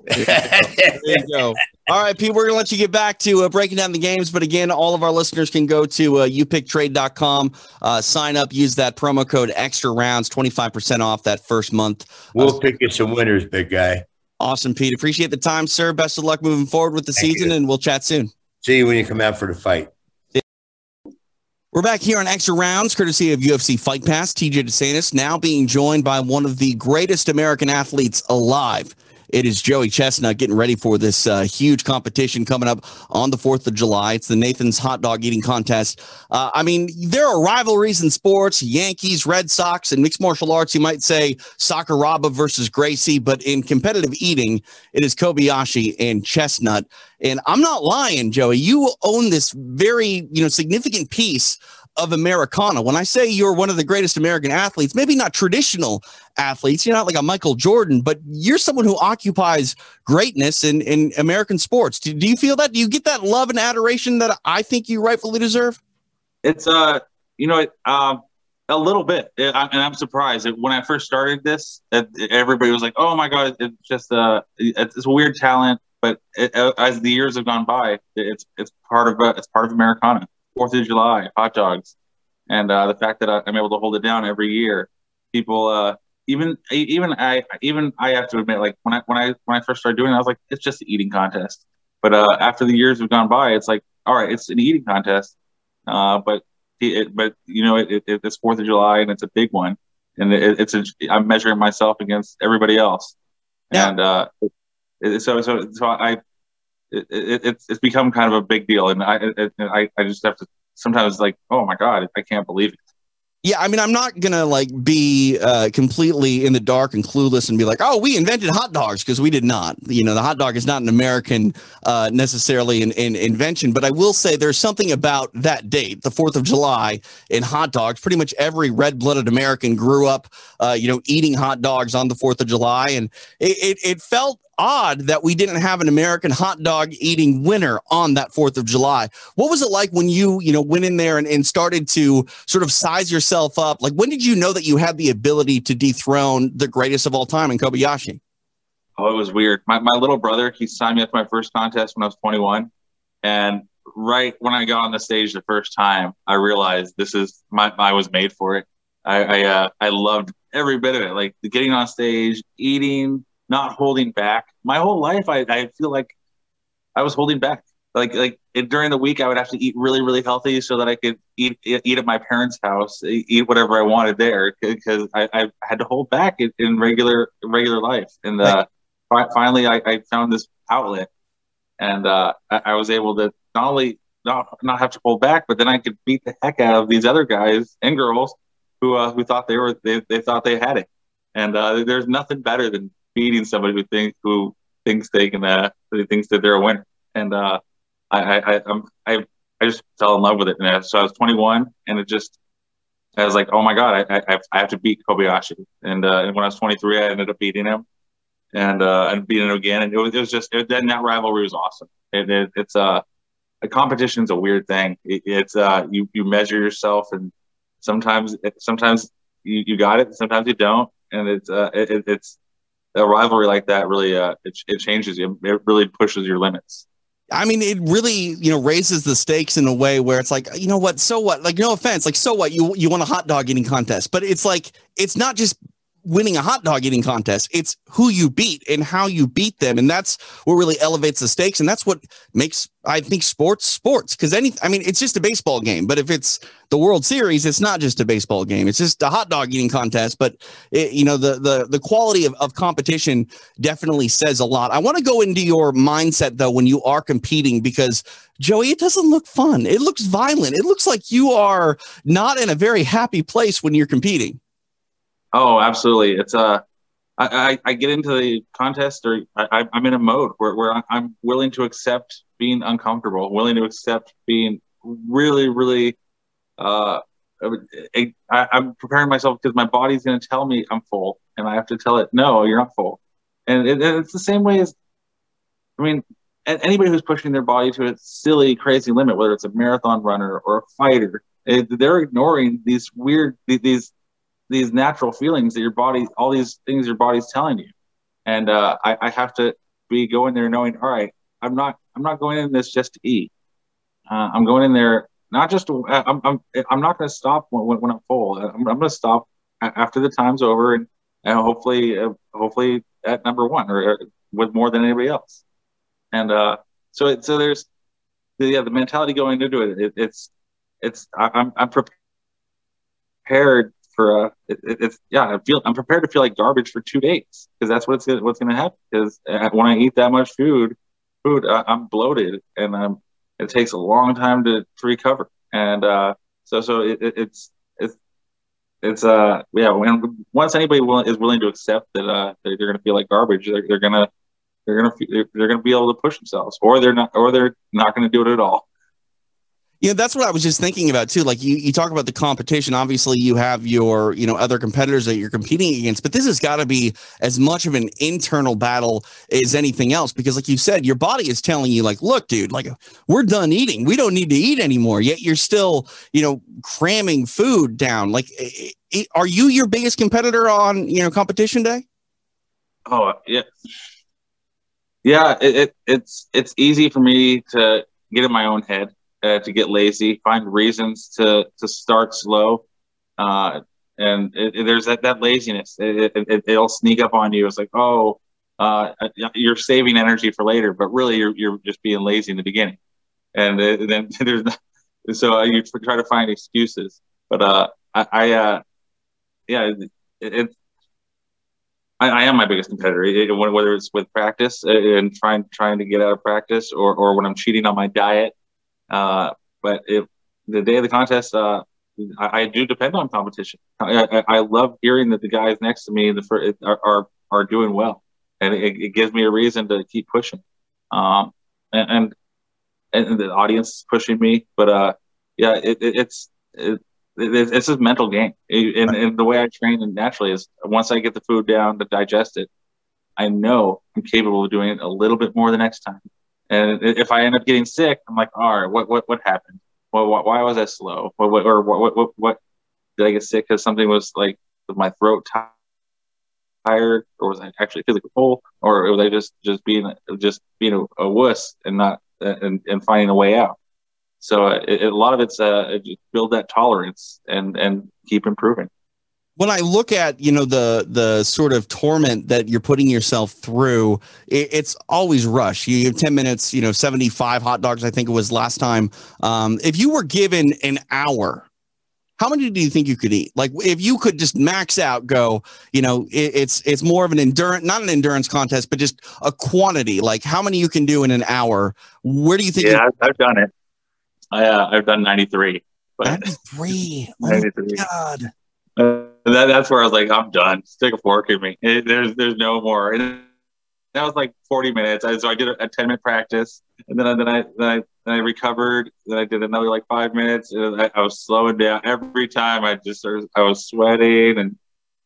there you go. All right, Pete, we're going to let you get back to uh, breaking down the games. But again, all of our listeners can go to uh, upicktrade.com, uh, sign up, use that promo code extra rounds, 25% off that first month. We'll pick you some winners, big guy. Awesome, Pete. Appreciate the time, sir. Best of luck moving forward with the Thank season, you. and we'll chat soon. See you when you come out for the fight. We're back here on Extra Rounds, courtesy of UFC Fight Pass. TJ DeSantis now being joined by one of the greatest American athletes alive. It is Joey Chestnut getting ready for this uh, huge competition coming up on the 4th of July. It's the Nathan's Hot Dog Eating Contest. Uh, I mean, there are rivalries in sports Yankees, Red Sox, and mixed martial arts. You might say Sakuraba versus Gracie, but in competitive eating, it is Kobayashi and Chestnut. And I'm not lying, Joey. You own this very, you know, significant piece of Americana. When I say you're one of the greatest American athletes, maybe not traditional athletes, you're not like a Michael Jordan, but you're someone who occupies greatness in, in American sports. Do, do you feel that? Do you get that love and adoration that I think you rightfully deserve? It's, uh, you know, uh, a little bit. and I'm surprised. When I first started this, everybody was like, oh my God, it's just uh, it's a weird talent. But it, as the years have gone by, it's it's part of it's part of Americana. Fourth of July, hot dogs, and uh, the fact that I'm able to hold it down every year, people, uh, even even I even I have to admit, like when I when I when I first started doing it, I was like, it's just an eating contest. But uh, after the years have gone by, it's like, all right, it's an eating contest, uh, but it, but you know, it, it, it's Fourth of July and it's a big one, and it, it's a, I'm measuring myself against everybody else, yeah. and uh, so so so I it, it, it's it's become kind of a big deal, and I it, I I just have to sometimes like, oh my god, I can't believe it. Yeah, I mean, I'm not gonna like be uh, completely in the dark and clueless and be like, "Oh, we invented hot dogs," because we did not. You know, the hot dog is not an American uh, necessarily an, an, invention, but I will say there's something about that date, the Fourth of July, in hot dogs. Pretty much every red-blooded American grew up, uh, you know, eating hot dogs on the Fourth of July, and it, it, it felt odd that we didn't have an American hot dog eating winner on that 4th of July. What was it like when you, you know, went in there and, and started to sort of size yourself up? Like, when did you know that you had the ability to dethrone the greatest of all time in Kobayashi? Oh, it was weird. My, my little brother, he signed me up for my first contest when I was 21. And right when I got on the stage the first time, I realized this is my, I was made for it. I, I, uh, I loved every bit of it. Like getting on stage, eating, not holding back. My whole life, I, I feel like I was holding back. Like like it, during the week, I would have to eat really really healthy so that I could eat eat at my parents' house, eat whatever I wanted there, because I, I had to hold back in, in regular regular life. And uh, fi- finally, I, I found this outlet, and uh, I, I was able to not only not not have to hold back, but then I could beat the heck out of these other guys and girls who uh, who thought they were they, they thought they had it. And uh, there's nothing better than beating somebody who thinks who thinks they can uh, who thinks that they're a winner. And uh, I I I'm, I I just fell in love with it. And so I was 21, and it just I was like, oh my god, I I, I have to beat Kobayashi. And, uh, and when I was 23, I ended up beating him, and uh, and beating him again. And it was it was just it, then that rivalry was awesome. It, it, it's uh, a competition is a weird thing. It, it's uh, you you measure yourself, and sometimes sometimes you, you got it, sometimes you don't, and it's uh, it, it's a rivalry like that really uh, it, it changes you. It really pushes your limits. I mean, it really, you know, raises the stakes in a way where it's like, you know what, so what? Like, no offense, like, so what? You you want a hot dog eating contest, but it's like, it's not just winning a hot dog eating contest. It's who you beat and how you beat them. And that's what really elevates the stakes. And that's what makes, I think, sports sports. Because any, I mean, it's just a baseball game. But if it's the World Series, it's not just a baseball game. It's just a hot dog eating contest. But, it, you know, the, the, the quality of, of competition definitely says a lot. I want to go into your mindset, though, when you are competing, because Joey, it doesn't look fun. It looks violent. It looks like you are not in a very happy place when you're competing. Oh, absolutely. It's uh, I, I, get into the contest or I, I'm in a mode where, where I'm willing to accept being uncomfortable, willing to accept being really, really, uh, I, am preparing myself because my body's going to tell me I'm full and I have to tell it, no, you're not full. And it, it's the same way as, I mean, anybody who's pushing their body to a silly, crazy limit, whether it's a marathon runner or a fighter, they're ignoring these weird, these these natural feelings that your body, all these things your body's telling you. And uh, I, I, have to be going there knowing, all right, I'm not, I'm not going in this just to eat. Uh, I'm going in there not just I'm, I'm, I'm not going to stop when, when, I'm full. I'm, I'm going to stop after the time's over and, and hopefully, uh, hopefully at number one or, or, with more than anybody else. And uh, so, it, so there's, yeah, the mentality going into it, it it's, it's, I, I'm, I'm prepared for uh, it, it's yeah. I feel I'm prepared to feel like garbage for two days because that's what's what's going to happen. Because uh, when I eat that much food, food uh, I'm bloated and I'm it takes a long time to, to recover. And uh, so so it, it, it's it's it's uh yeah. When once anybody will, is willing to accept that uh they're, they're going to feel like garbage, they're, they're gonna they're gonna they're, they're gonna be able to push themselves, or they're not, or they're not going to do it at all. Know, that's what I was just thinking about too. Like you, you talk about the competition. Obviously, you have your, you know, other competitors that you're competing against, but this has got to be as much of an internal battle as anything else. Because, like you said, your body is telling you, like, look, dude, like we're done eating. We don't need to eat anymore. Yet you're still, you know, cramming food down. Like, are you your biggest competitor on, you know, competition day? Oh yeah, yeah. It, it it's it's easy for me to get in my own head uh, to get lazy, find reasons to to start slow, uh, and it, it, there's that that laziness. It, will sneak up on you. It's like, oh, uh, you're saving energy for later, but really you're you're just being lazy in the beginning, and then there's not, so you try to find excuses. But uh, I, I uh, yeah, it, I, I, am my biggest competitor. It, whether it's with practice uh, and trying trying to get out of practice, or or when I'm cheating on my diet, uh, but if the day of the contest, uh, I, I, do depend on competition. I, I, I, love hearing that the guys next to me the are, are, are doing well, and it, it, gives me a reason to keep pushing. Um, and, and, and the audience is pushing me, but uh, yeah, it, it, it's it, it's a mental game. And, and the way I train naturally is once I get the food down to digest it, I know I'm capable of doing it a little bit more the next time. And if I end up getting sick, I'm like, all right, what what what happened? Well, why was I slow? What, what or what, what what did I get sick because something was like my throat tired, or was I actually physically full, or was I just just being just being a, a wuss and not and, and finding a way out? So uh, it, a lot of it's uh, build that tolerance and and keep improving when I look at you know the the sort of torment that you're putting yourself through, it, it's always rush. You have ten minutes, you know, seventy five hot dogs. I think it was last time. Um, if you were given an hour, how many do you think you could eat? Like if you could just max out, go, you know, it, it's it's more of an endurance, not an endurance contest, but just a quantity. Like how many you can do in an hour? Where do you think? Yeah, you- I've, I've done it. I uh, I've done ninety three. Ninety three. Oh God. Uh, that, that's where I was like, I'm done. Stick a fork in me. It, there's there's no more. And that was like 40 minutes. I, so I did a, a 10 minute practice, and then I, then I then I then I recovered. Then I did another like five minutes. And I, I was slowing down every time. I just I was sweating, and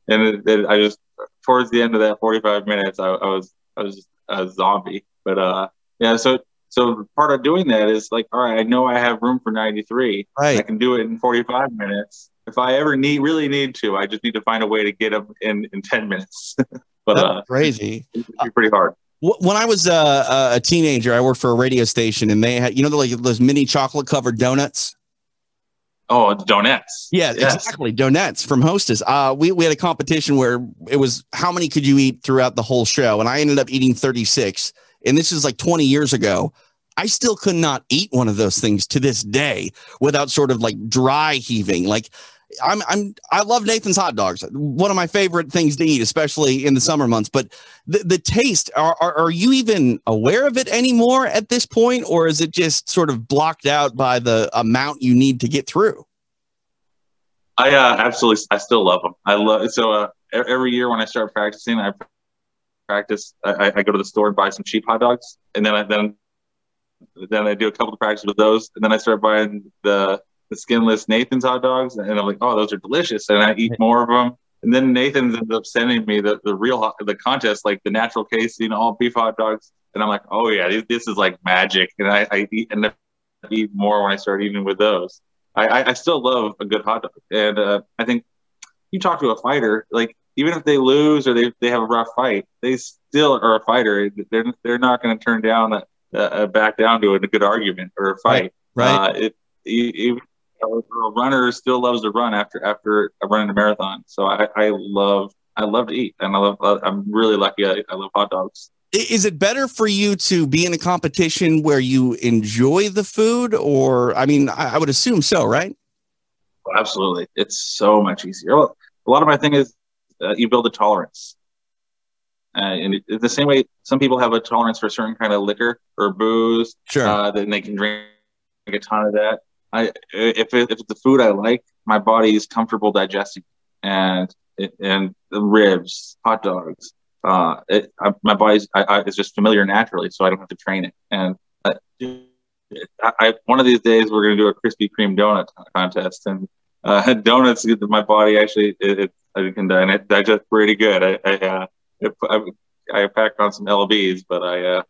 and it, it, I just towards the end of that 45 minutes, I, I was I was just a zombie. But uh, yeah. So so part of doing that is like, all right, I know I have room for 93. Right. I can do it in 45 minutes if I ever need really need to, I just need to find a way to get them in in ten minutes. but uh, crazy, it's pretty hard. When I was uh, a teenager, I worked for a radio station, and they had you know like those mini chocolate covered donuts. Oh, donuts. Yeah, yes. exactly. Donuts from Hostess. Uh, we, we had a competition where it was how many could you eat throughout the whole show? And I ended up eating 36. And this is like 20 years ago. I still could not eat one of those things to this day without sort of like dry heaving. Like I'm I'm I love Nathan's hot dogs. One of my favorite things to eat, especially in the summer months. But the, the taste, are, are, are you even aware of it anymore at this point, or is it just sort of blocked out by the amount you need to get through? I uh, absolutely, I still love them. I love so uh, every year when I start practicing, I practice. I, I go to the store and buy some cheap hot dogs, and then I then then I do a couple of practices with those, and then I start buying the the skinless Nathan's hot dogs, and I'm like, oh, those are delicious, and I eat more of them. And then Nathan ends up sending me the, the real hot, the contest, like the natural casing, all beef hot dogs, and I'm like, oh yeah, this, this is like magic, and I, I eat and eat more when I start eating with those. I, I still love a good hot dog, and uh, I think you talk to a fighter, like even if they lose or they, they have a rough fight, they still are a fighter. They're they're not going to turn down a, a, back down to a good argument or a fight. Right. right. Uh, it, even a runner still loves to run after after running a marathon. So I, I love I love to eat, and I love I'm really lucky. I, I love hot dogs. Is it better for you to be in a competition where you enjoy the food, or I mean, I, I would assume so, right? Absolutely, it's so much easier. A lot of my thing is uh, you build a tolerance. Uh, and it, the same way some people have a tolerance for a certain kind of liquor or booze, sure. uh, then they can drink a ton of that. I if it, if it's the food I like, my body is comfortable digesting, and and the ribs, hot dogs, uh, it, I, my body's I, I, it's just familiar naturally, so I don't have to train it. And I, I one of these days we're gonna do a Krispy Kreme donut contest, and uh, donuts, my body actually it, I can digest pretty good. I I, uh, I, I packed on some lbs, but I uh,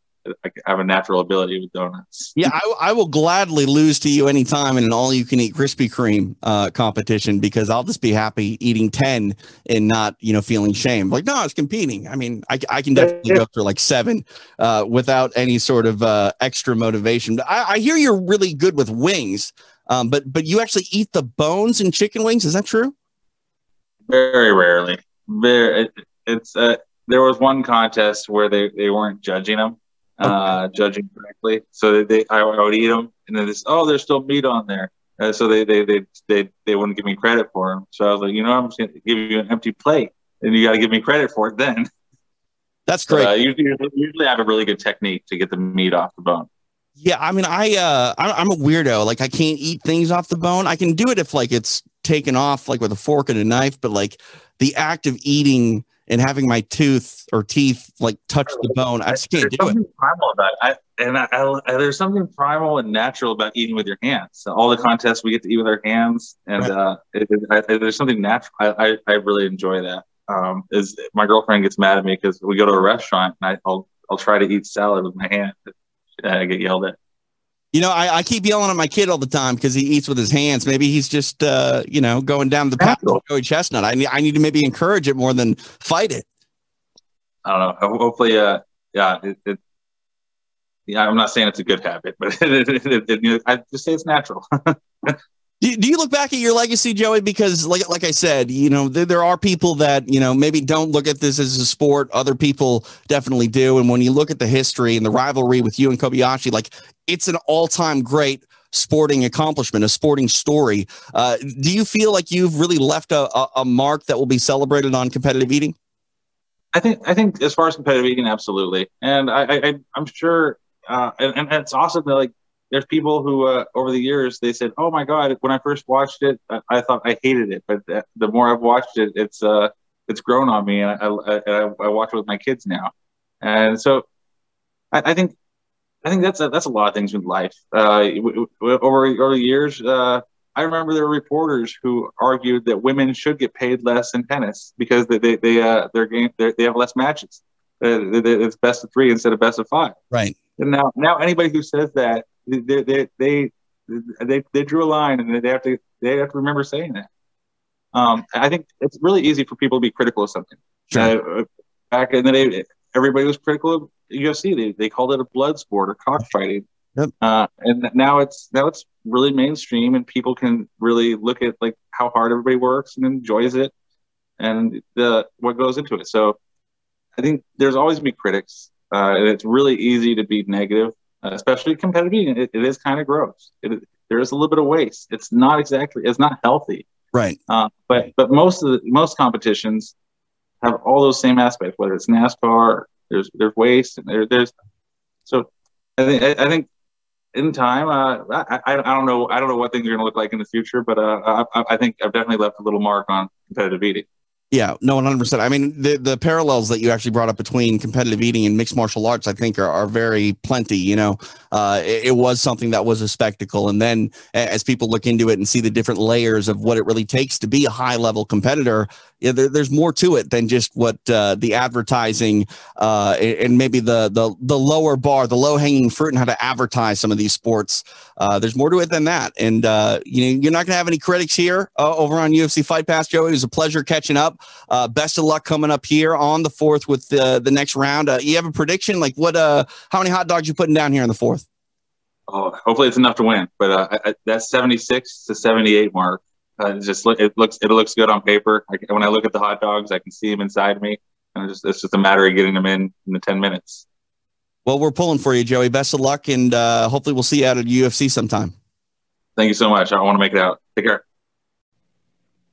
I have a natural ability with donuts. yeah, I, I, will gladly lose to you anytime in an all you can eat Krispy Kreme uh, competition because I'll just be happy eating 10 and not, you know, feeling shame. Like, no, it's competing. I mean, I, I can definitely go through like seven uh, without any sort of uh, extra motivation. I, I hear you're really good with wings, um, but but you actually eat the bones in chicken wings. Is that true? Very rarely. Very, it, it's uh, there was one contest where they, they weren't judging them uh, judging correctly. So they, I, would eat them, and then this, oh, there's still meat on there. Uh, so they, they they they they wouldn't give me credit for them. So I was like, you know, I'm just gonna give you an empty plate, and you got to give me credit for it then. That's great. uh, usually, usually, I have a really good technique to get the meat off the bone. Yeah, I mean, I uh, I'm a weirdo. Like, I can't eat things off the bone. I can do it if like it's taken off, like with a fork and a knife. But like the act of eating and having my tooth or teeth like touch the bone. I just can't there's do something it. Primal about it. I, and I, I, there's something primal and natural about eating with your hands. So all the contests we get to eat with our hands, and right. uh, it, it, there's something natural. I, I, really enjoy that. Um, is my girlfriend gets mad at me because we go to a restaurant and I, will I'll try to eat salad with my hand. I get yelled at. You know, I, I keep yelling at my kid all the time because he eats with his hands. Maybe he's just, uh, you know, going down the path of Joey Chestnut. I need, I need to maybe encourage it more than fight it. I don't know. Hopefully, uh, yeah, it, it, yeah, I'm not saying it's a good habit, but it, I just say it's natural. Do, do you look back at your legacy, Joey? Because, like, like I said, you know, there, there are people that you know maybe don't look at this as a sport. Other people definitely do. And when you look at the history and the rivalry with you and Kobayashi, like, it's an all-time great sporting accomplishment, a sporting story. Uh, do you feel like you've really left a, a, a mark that will be celebrated on competitive eating? I think I think as far as competitive eating, absolutely, and I, I I'm sure, uh, and, and it's awesome that like there's people who uh, over the years they said, "Oh my God!" When I first watched it, I, I thought I hated it, but the, the, more I've watched it, it's uh, it's grown on me, and I, I, I watch it with my kids now, and so I, I think I think that's a, that's a lot of things with life. Uh, over over the years, uh, I remember there were reporters who argued that women should get paid less in tennis because they they they uh, their game they have less matches. Uh, it's best of three instead of best of five. Right. And now now anybody who says that they they they they, they drew a line and they have to they have to remember saying that. Um, I think it's really easy for people to be critical of something. Sure. Uh, back in the day, everybody was critical of UFC. They, they called it a blood sport or cockfighting. Yep. Uh, and now it's now it's really mainstream, and people can really look at like how hard everybody works and enjoys it, and the what goes into it. So, I think there's always be critics, uh, and it's really easy to be negative, especially competitive eating. It, it is kind of gross. It, there is a little bit of waste. It's not exactly. It's not healthy. Right. Uh, but but most of the most competitions have all those same aspects. Whether it's NASCAR, there's there's waste, and there, there's so I think I, I think in time, uh, I, I, I don't know I don't know what things are going to look like in the future, but uh, I, I think I've definitely left a little mark on competitive eating. Yeah, no, one hundred percent. I mean, the the parallels that you actually brought up between competitive eating and mixed martial arts, I think, are, are very plenty. You know, uh, it, it, was something that was a spectacle, and then as people look into it and see the different layers of what it really takes to be a high level competitor, yeah, there, there's more to it than just what uh, the advertising uh, and maybe the the the lower bar, the low hanging fruit, and how to advertise some of these sports. Uh, there's more to it than that, and uh, you know, you're not going to have any critics here uh, over on UFC Fight Pass, Joey. It was a pleasure catching up. Uh, best of luck coming up here on the fourth with the the next round. You have a prediction? Like what? Uh, how many hot dogs you putting down here in the fourth? Oh, hopefully it's enough to win. But uh, I, that 76 to 78 mark, uh, it just look it looks it looks good on paper. I, when I look at the hot dogs, I can see them inside me, and it's just, it's just a matter of getting them in in the 10 minutes. Well, we're pulling for you, Joey. Best of luck, and uh, hopefully we'll see you out at UFC sometime. Thank you so much. I want to make it out. Take care.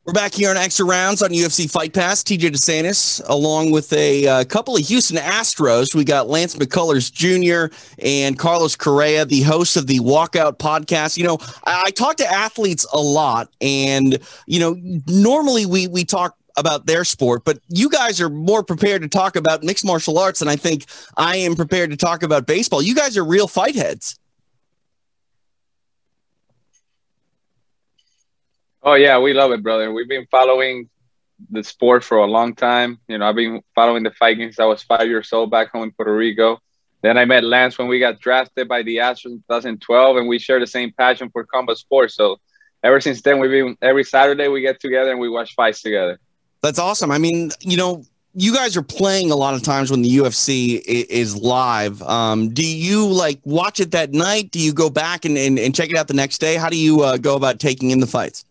We're back here on extra rounds on UFC Fight Pass. TJ DeSantis, along with a uh, couple of Houston Astros. We got Lance McCullers Jr. and Carlos Correa, the host of the Walkout podcast. You know, I, I talk to athletes a lot, and you know, normally we we talk about their sport, but you guys are more prepared to talk about mixed martial arts than I think I am prepared to talk about baseball. You guys are real fight heads. Oh yeah, we love it, brother. We've been following the sport for a long time. You know, I've been following the fight since I was five years old back home in Puerto Rico. Then I met Lance when we got drafted by the Astros in 2012, and we share the same passion for combat sports. So ever since then, we've been every Saturday we get together and we watch fights together. That's awesome. I mean, you know, you guys are playing a lot of times when the UFC is live. Um, do you like watch it that night? Do you go back and, and, and check it out the next day? How do you uh, go about taking in the fights?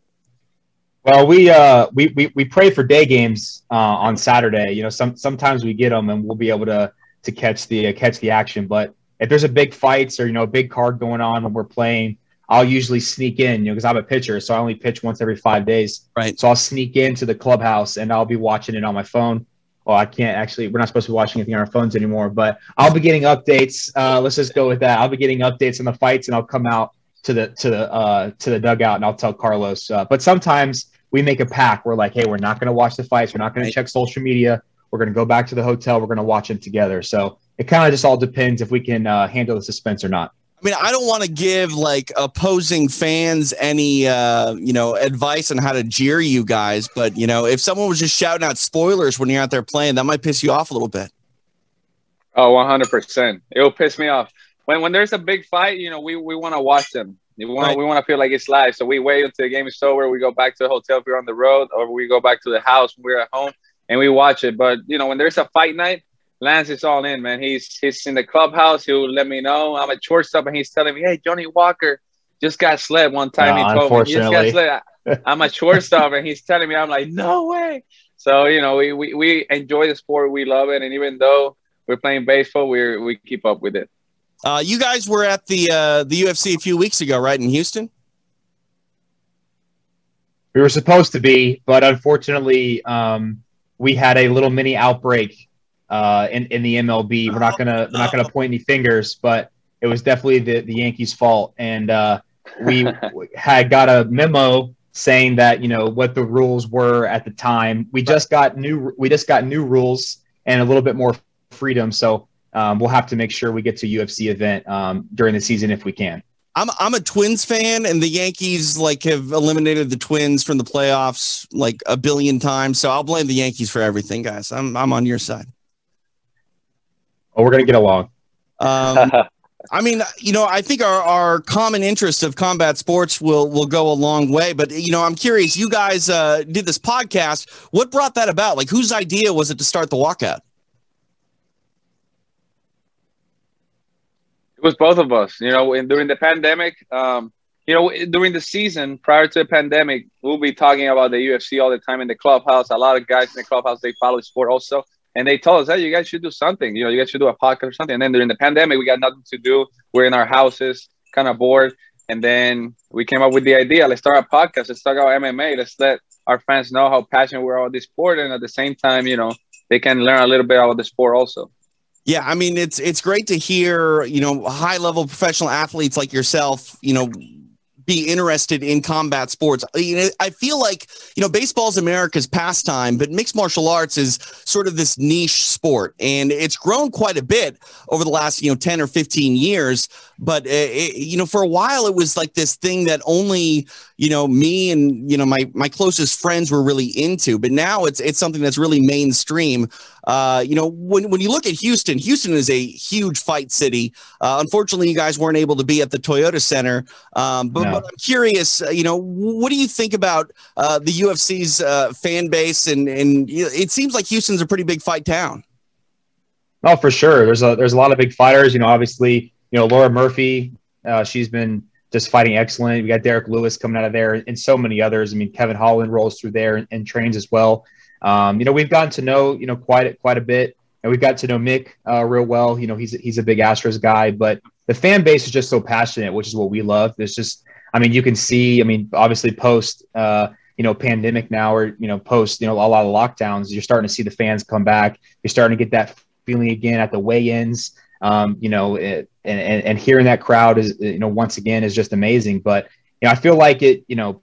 Well, we uh we we, we pray for day games uh, on Saturday. You know, some sometimes we get them and we'll be able to to catch the uh, catch the action. But if there's a big fights or you know a big card going on when we're playing, I'll usually sneak in. You know, because I'm a pitcher, so I only pitch once every five days. Right. So I'll sneak into the clubhouse and I'll be watching it on my phone. Well, I can't actually. We're not supposed to be watching anything on our phones anymore. But I'll be getting updates. Uh, let's just go with that. I'll be getting updates on the fights, and I'll come out to the to the uh, to the dugout and I'll tell Carlos. Uh, but sometimes we make a pack. We're like, hey, we're not going to watch the fights. We're not going to check social media. We're going to go back to the hotel. We're going to watch them together. So it kind of just all depends if we can uh, handle the suspense or not. I mean, I don't want to give like opposing fans any, uh, you know, advice on how to jeer you guys, but you know, if someone was just shouting out spoilers when you're out there playing, that might piss you off a little bit. Oh, 100%. It'll piss me off. When when there's a big fight, you know, we, we want to watch them. We want right. we want to feel like it's live, so we wait until the game is over. We go back to the hotel if we're on the road, or we go back to the house when we're at home, and we watch it. But you know, when there's a fight night, Lance is all in, man. He's he's in the clubhouse. He'll let me know. I'm at shortstop, and he's telling me, "Hey, Johnny Walker just got slept one time." No, he told me he just got. I'm a shortstop, and he's telling me, I'm like, "No way!" So you know, we, we we enjoy the sport. We love it, and even though we're playing baseball, we we keep up with it. Uh, you guys were at the uh, the UFC a few weeks ago, right in Houston? We were supposed to be, but unfortunately, um, we had a little mini outbreak uh, in in the MLB. We're not gonna we're not gonna point any fingers, but it was definitely the the Yankees' fault, and uh, we had got a memo saying that you know what the rules were at the time. We just got new we just got new rules and a little bit more freedom, so um, we'll have to make sure we get to UFC event um, during the season if we can. I'm I'm a Twins fan, and the Yankees like have eliminated the Twins from the playoffs like a billion times. So I'll blame the Yankees for everything, guys. I'm I'm on your side. Oh, we're gonna get along. Um, I mean, you know, I think our, our common interest of combat sports will will go a long way. But you know, I'm curious. You guys uh, did this podcast. What brought that about? Like, whose idea was it to start the walkout? Was both of us. You know, in, during the pandemic, um, you know, during the season prior to the pandemic, we'll be talking about the UFC all the time in the clubhouse. A lot of guys in the clubhouse they follow sport also, and they told us, "Hey, you guys should do something. You know, you guys should do a podcast or something." And then during the pandemic, we got nothing to do. We're in our houses, kind of bored, and then we came up with the idea: let's start a podcast. Let's talk about MMA. Let's let our fans know how passionate we are about this sport, and at the same time, you know, they can learn a little bit about the sport also. Yeah, I mean it's it's great to hear, you know, high level professional athletes like yourself, you know, be interested in combat sports. I feel like you know baseball's America's pastime, but mixed martial arts is sort of this niche sport, and it's grown quite a bit over the last you know ten or fifteen years. But it, you know, for a while, it was like this thing that only you know me and you know my my closest friends were really into. But now it's it's something that's really mainstream. Uh, you know, when when you look at Houston, Houston is a huge fight city. Uh, unfortunately, you guys weren't able to be at the Toyota Center. Um, but, no. but, I'm curious, uh, you know, what do you think about uh, the UFC's uh, fan base? And and it seems like Houston's a pretty big fight town. Oh, for sure. There's a there's a lot of big fighters. You know, obviously, you know Lauren Murphy. Uh, she's been just fighting excellent. We got Derrick Lewis coming out of there, and so many others. I mean, Kevin Holland rolls through there and, and trains as well. Um, you know, we've gotten to know you know quite quite a bit, and we've got to know Mick uh, real well. You know, he's he's a big Astros guy, but the fan base is just so passionate, which is what we love. There's just, I mean, you can see. I mean, obviously post. Uh, you know, pandemic now, or you know, post, you know, a lot of lockdowns, you're starting to see the fans come back. You're starting to get that feeling again at the weigh-ins. Um, you know, it, and, and, and hearing that crowd is, you know, once again is just amazing. But, you know, I feel like it, you know,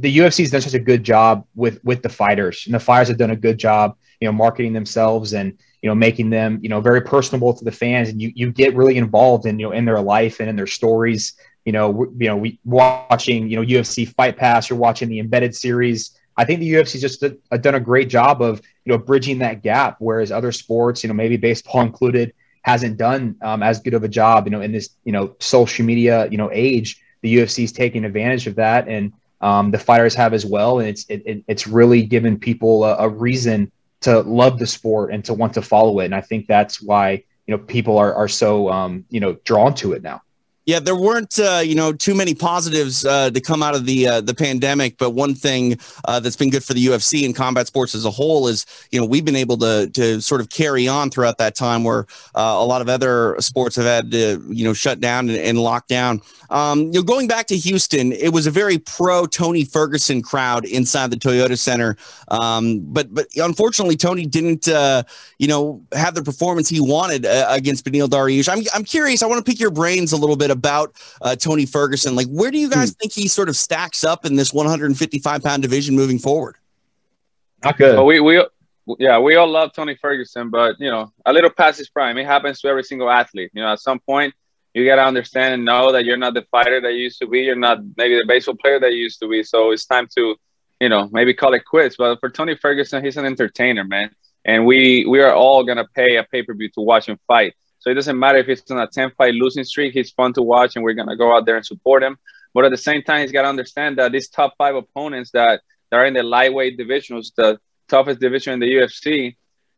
the UFC has done such a good job with, with the fighters and the fighters have done a good job, you know, marketing themselves and, you know, making them, you know, very personable to the fans. And you, you get really involved in, you know, in their life and in their stories. You know, you know, we watching, you know, UFC Fight Pass, you're watching the embedded series. I think the UFC just did, done a great job of, you know, bridging that gap, whereas other sports, you know, maybe baseball included, hasn't done um, as good of a job, you know, in this, you know, social media, you know, age. The UFC is taking advantage of that, and um, the fighters have as well, and it's it, it's really given people a, a, reason to love the sport and to want to follow it. And I think that's why you know people are are so um, you know drawn to it now. Yeah, there weren't uh, you know too many positives uh, to come out of the uh, the pandemic, but one thing uh, that's been good for the UFC and combat sports as a whole is you know we've been able to to sort of carry on throughout that time where uh, a lot of other sports have had to you know shut down and, and lock down. Um, you know, going back to Houston, it was a very pro Tony Ferguson crowd inside the Toyota Center, um, but but unfortunately Tony didn't uh, you know have the performance he wanted against Beneil Dariush. I'm I'm curious. I want to pick your brains a little bit about uh, Tony Ferguson. Like, where do you guys hmm. think he sort of stacks up in this 155 pound division moving forward? Not good. Well, we we yeah, we all love Tony Ferguson, but you know, a little past his prime. It happens to every single athlete. You know, at some point, you gotta understand and know that you're not the fighter that you used to be. You're not maybe the baseball player that you used to be. So it's time to, you know, maybe call it quits. But for Tony Ferguson, he's an entertainer, man, and we we are all gonna pay a pay per view to watch him fight. So it doesn't matter if he's on a 10 fight losing streak, he's fun to watch and we're going to go out there and support him. But at the same time, he's got to understand that these top five opponents that, that are in the lightweight division, is the toughest division in the UFC,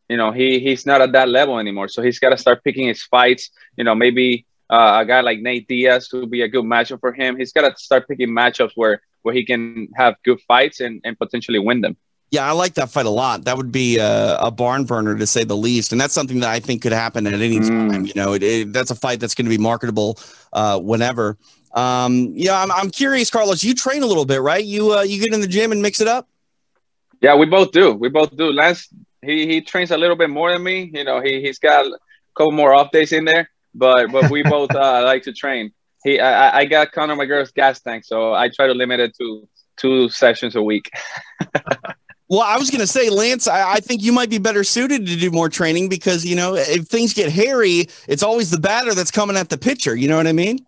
you know, he he's not at that level anymore. So he's got to start picking his fights. You know, maybe uh, a guy like Nate Diaz would be a good matchup for him. He's got to start picking matchups where where he can have good fights and, and potentially win them. Yeah, I like that fight a lot. That would be a, a, barn burner to say the least, and that's something that I think could happen at any mm. time. You know, it, it, that's a fight that's going to be marketable uh, whenever. Um, yeah, I'm, I'm curious, Carlos. You train a little bit, right? You uh, you get in the gym and mix it up. Yeah, we both do. We both do. Lance, he he trains a little bit more than me. You know, he he's got a couple more off days in there, but but we both uh, like to train. He I, I got Conor McGregor's gas tank, so I try to limit it to two sessions a week. Well, I was going to say, Lance, I, I, think you might be better suited to do more training because, you know, if things get hairy, it's always the batter that's coming at the pitcher. You know what I mean?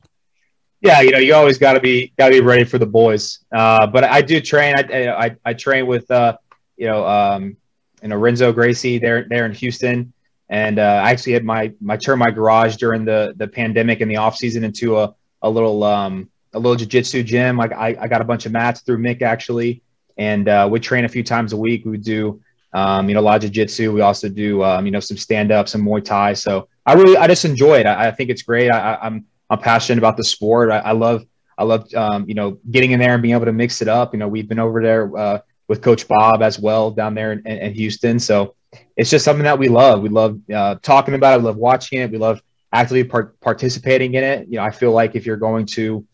Yeah, you know, you always got to be got to be ready for the boys. Uh, but I do train. I I, I train with uh, you know, um, you know, Renzo Gracie there there in Houston, and uh, I actually had my my turn my garage during the the pandemic in the off season into a a little um a little jiu-jitsu gym. Like I, I got a bunch of mats through Mick actually and uh, we train a few times a week. We do Um, you know, a lot of jiu-jitsu. We also do, um, you know, some stand-up, some Muay Thai. So I really, I just enjoy it. I, I think it's great. I, I'm, I'm passionate about the sport. I, I love, I love, um, you know, getting in there and being able to mix it up. You know, we've been over there uh, with Coach Bob as well down there in, in Houston. So it's just something that we love. We love uh, talking about it. We love watching it. We love actively part- participating in it. You know, I feel like if you're going to,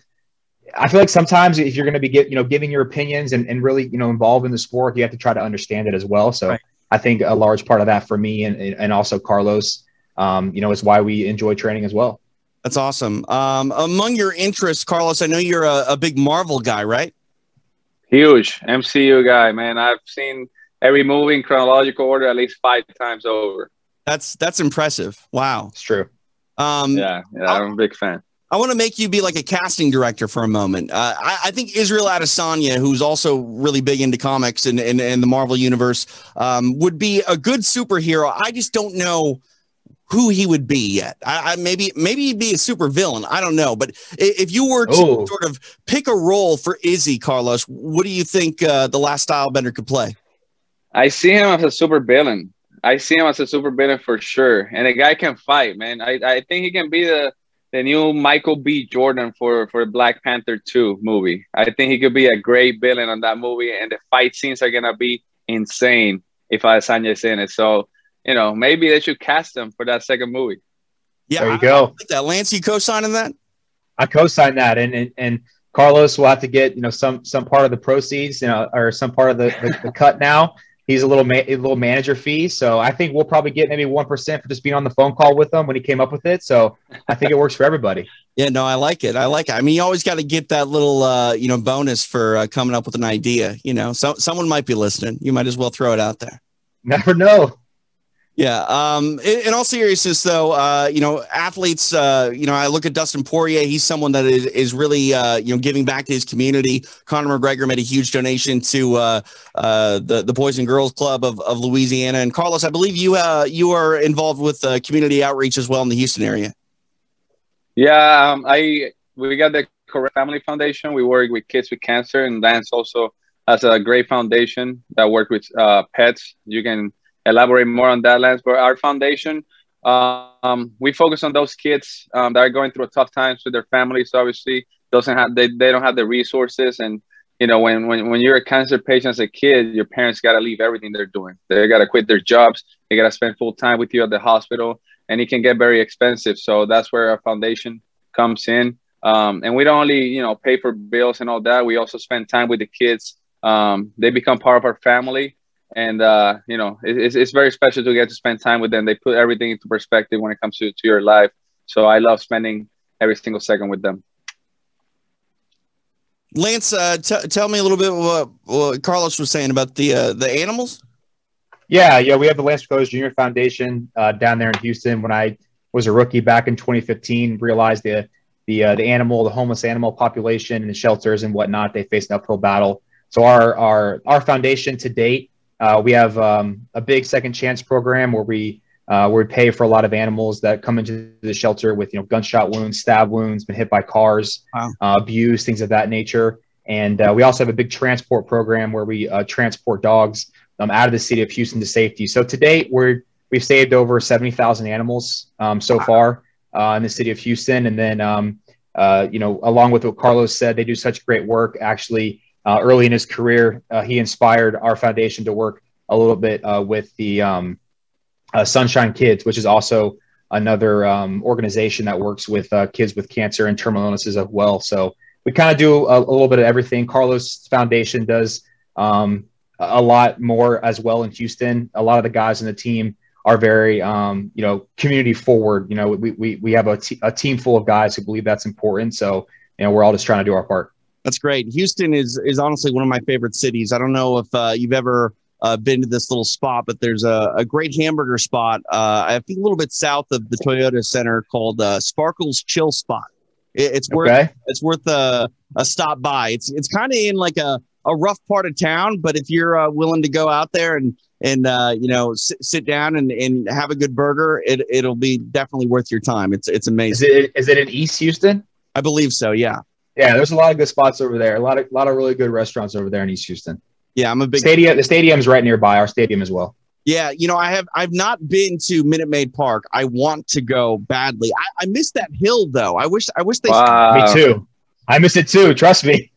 I feel like sometimes if you're going to be get, you know giving your opinions and, and really you know involved in the sport, you have to try to understand it as well. So right. I think a large part of that for me and and also Carlos, um, you know, is why we enjoy training as well. That's awesome. Um, among your interests, Carlos, I know you're a, a big Marvel guy, right? Huge MCU guy, man. I've seen every movie in chronological order at least five times over. That's that's impressive. Wow, it's true. Um, yeah, yeah, I'm a big fan. I want to make you be like a casting director for a moment. Uh, I, I, think Israel Adesanya, who's also really big into comics and, and, and the Marvel universe, um, would be a good superhero. I just don't know who he would be yet. I, I, maybe maybe he'd be a super villain. I don't know. But if you were to oh. sort of pick a role for Izzy Carlos, what do you think uh, the last Stylebender could play? I see him as a super villain. I see him as a super villain for sure. And the guy can fight, man. I, I think he can be the the new Michael B. Jordan for for Black Panther 2 movie. I think he could be a great villain on that movie, and the fight scenes are gonna be insane if Adesanya is in it. So, you know, maybe they should cast him for that second movie. Yeah, there you go. Like that Lance, you co-signing that? I co-sign that, and and and Carlos will have to get you know some some part of the proceeds, you know, or some part of the, the, the cut now he's a little ma- a little manager fee. So I think we'll probably get maybe one percent for just being on the phone call with him when he came up with it. So I think it works for everybody. Yeah, no, I like it. I like it. I mean, you always got to get that little uh, you know bonus for uh, coming up with an idea. You know, so someone might be listening. You might as well throw it out there. Never know. Yeah. Um, in, in, all seriousness, though, uh, you know, athletes, uh, you know, I look at Dustin Poirier. He's someone that is, is really, uh, you know, giving back to his community. Conor McGregor made a huge donation to uh, uh, the the Boys and Girls Club of, of Louisiana. And Carlos, I believe you uh, you are involved with community outreach as well in the Houston area. Yeah, um, I we got the Correa Family Foundation. We work with kids with cancer, and Lance also has a great foundation that work with pets. You can elaborate more on that, Lance. But our foundation, um, we focus on those kids um, that are going through tough times with their families. Obviously, doesn't have they, they don't have the resources, and you know when when when you're a cancer patient as a kid, your parents got to leave everything they're doing. They got to quit their jobs. They got to spend full time with you at the hospital, and it can get very expensive. So that's where our foundation comes in. Um, and we don't only you know pay for bills and all that. We also spend time with the kids. Um, they become part of our family and uh, you know it, it's, it's very special to get to spend time with them. They put everything into perspective when it comes to, to your life. So i love spending every single second with them. Lance uh, t- tell me a little bit what, what carlos was saying about the uh, the animals. Yeah yeah we have the lance McCullers jr foundation uh, down there in houston. When i was a rookie back in 2015 realized the the, uh, the animal the homeless animal population and the shelters and whatnot they face an uphill battle. So our our our foundation to date uh, we have um, a big second chance program where we uh, where we pay for a lot of animals that come into the shelter with you know gunshot wounds, stab wounds, been hit by cars, wow. uh, abuse, things of that nature. And uh, we also have a big transport program where we uh, transport dogs um, out of the city of Houston to safety. So to date, we're we've saved over seventy thousand animals um, so wow. far uh, in the city of Houston. And then um, you know, along with what Carlos said, they do such great work actually uh, early in his career, uh, he inspired our foundation to work a little bit uh, with the um, uh, Sunshine Kids, which is also another um, organization that works with uh, kids with cancer and terminal illnesses as well. So we kind of do a, a, little bit of everything. Carlos Foundation does um, a lot more as well in Houston. A lot of the guys in the team are very, um, you know, community forward. You know, we, we, we have a, t- a team full of guys who believe that's important. So, you know, we're all just trying to do our part. That's great. Houston is is honestly one of my favorite cities. I don't know if uh, you've ever uh, been to this little spot, but there's a, a great hamburger spot. Uh, I think a little bit south of the Toyota Center called uh, Sparkles Chill Spot. It, it's worth okay. it's worth a, a stop by. It's it's kind of in like a, a rough part of town, but if you're uh, willing to go out there and and uh, you know sit, sit down and, and have a good burger, it it'll be definitely worth your time. It's it's amazing. Is it is it in East Houston? I believe so. Yeah. Yeah, there's a lot of good spots over there. A lot of a lot of really good restaurants over there in East Houston. Yeah, I'm a big stadium. The stadium's right nearby our stadium as well. Yeah, you know, I have I've not been to Minute Maid Park. I want to go badly. I, I miss that hill though. I wish I wish they. Wow. Me too. I miss it too. Trust me.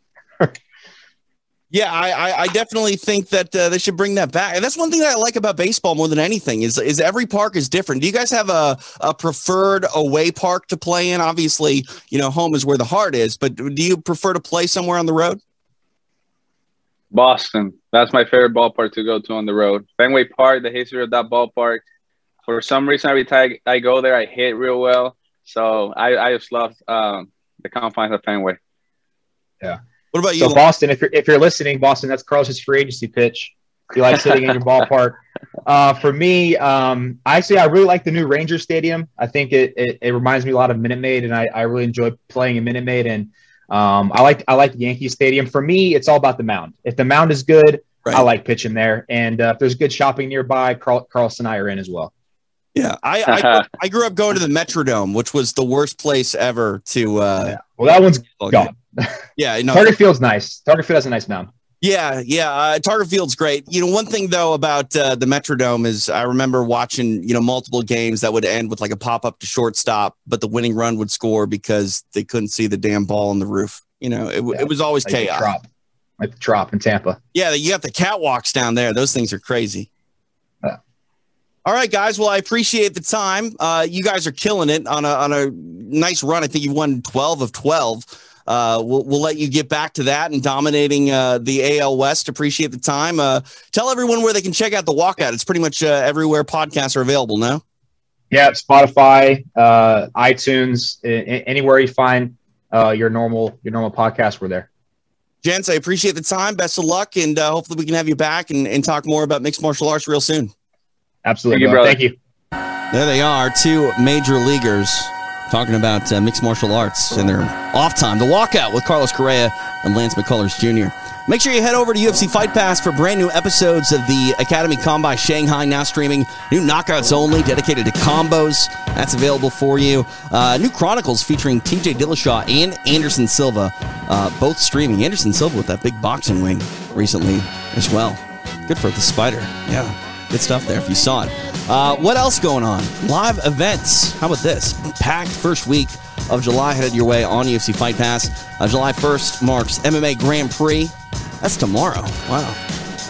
Yeah, I, I, I definitely think that uh, they should bring that back. And that's one thing that I like about baseball more than anything is is every park is different. Do you guys have a, a preferred away park to play in? Obviously, you know, home is where the heart is, but do you prefer to play somewhere on the road? Boston. That's my favorite ballpark to go to on the road. Fenway Park, the history of that ballpark. For some reason, every time I go there, I hit real well. So I, I just love um, the confines of Fenway. Yeah. What about you? So Boston, if you're if you're listening, Boston, that's Carlos's free agency pitch. If you like sitting in your ballpark. Uh, for me, um, actually, I really like the new Ranger Stadium. I think it, it, it reminds me a lot of Minute Maid, and I, I really enjoy playing in Minute Maid. And um, I like I like Yankee Stadium. For me, it's all about the mound. If the mound is good, Right. I like pitching there. And uh, if there's good shopping nearby, Carl, Carlos and I are in as well. Yeah, I, I grew- I grew up going to the Metrodome, which was the worst place ever to. Uh, Yeah. Well, that one's gone. Yeah, you know, Target Field's nice. Target Field has a nice mound. Yeah, yeah. Uh, Target Field's great. You know, one thing though about uh, the Metrodome is I remember watching you know multiple games that would end with like a pop up to shortstop, but the winning run would score because they couldn't see the damn ball on the roof. You know, it, Yeah, it was always Like the chaos. Trop, like the Trop in Tampa. Yeah, you got the catwalks down there. Those things are crazy. All right, guys. Well, I appreciate the time. Uh, you guys are killing it on a on a nice run. I think you won twelve of twelve. Uh, we'll we'll let you get back to that and dominating uh, the AL West. Appreciate the time. Uh, tell everyone where they can check out the walkout. It's pretty much uh, everywhere podcasts are available now. Yeah, Spotify, uh, iTunes, a- anywhere you find uh, your normal your normal podcast, we're there. Gents, I appreciate the time. Best of luck, and uh, hopefully we can have you back and, and talk more about mixed martial arts real soon. Absolutely, Thank you, brother. brother. Thank you. There they are, two major leaguers talking about uh, mixed martial arts and their off time. The walkout with Carlos Correa and Lance McCullers Jr. Make sure you head over to UFC Fight Pass for brand new episodes of the Academy Combat Shanghai now streaming. New knockouts only, dedicated to combos. That's available for you. Uh, new Chronicles featuring TJ Dillashaw and Anderson Silva, uh, both streaming. Anderson Silva with that big boxing wing recently as well. Good for the spider. Yeah, good stuff there if you saw it. Uh, what else going on? Live events. How about this? Packed first week of July headed your way on UFC Fight Pass. Uh, July 1st marks MMA Grand Prix. That's tomorrow. Wow.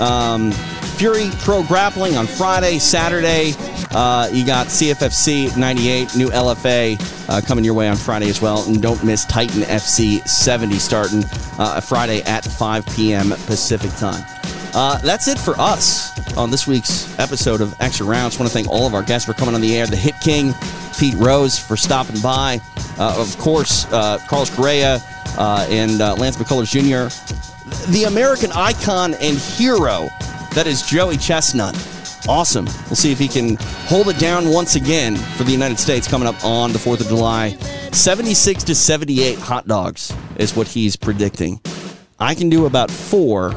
Um, Fury Pro Grappling on Friday, Saturday. Uh, you got CFFC 98, new LFA uh, coming your way on Friday as well. And don't miss Titan FC 70 starting uh, Friday at 5 p.m. Pacific time. Uh, that's it for us on this week's episode of Extra Rounds. want to thank all of our guests for coming on the air. The Hit King, Pete Rose, for stopping by. Uh, of course, uh, Carlos Correa uh, and uh, Lance McCullers Jr. The American icon and hero that is Joey Chestnut. Awesome. We'll see if he can hold it down once again for the United States coming up on the 4th of July. 76 to 78 hot dogs is what he's predicting. I can do about four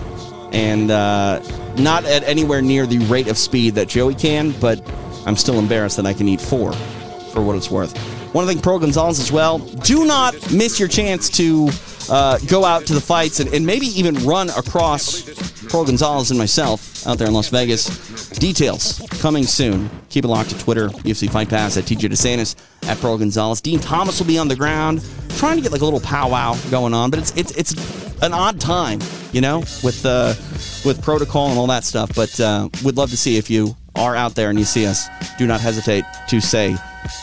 and uh, not at anywhere near the rate of speed that Joey can, but I'm still embarrassed that I can eat four for what it's worth. To thank Pearl Gonzalez as well. Do not miss your chance to uh, go out to the fights and, and maybe even run across Pearl Gonzalez and myself out there in Las Vegas. Details coming soon. Keep it locked to Twitter, UFC Fight Pass at TJ DeSantis, at Pearl Gonzalez. Dean Thomas will be on the ground trying to get like a little powwow going on, but it's it's it's an odd time, you know, with uh, with protocol and all that stuff. But uh, we'd love to see if you are out there and you see us. Do not hesitate to say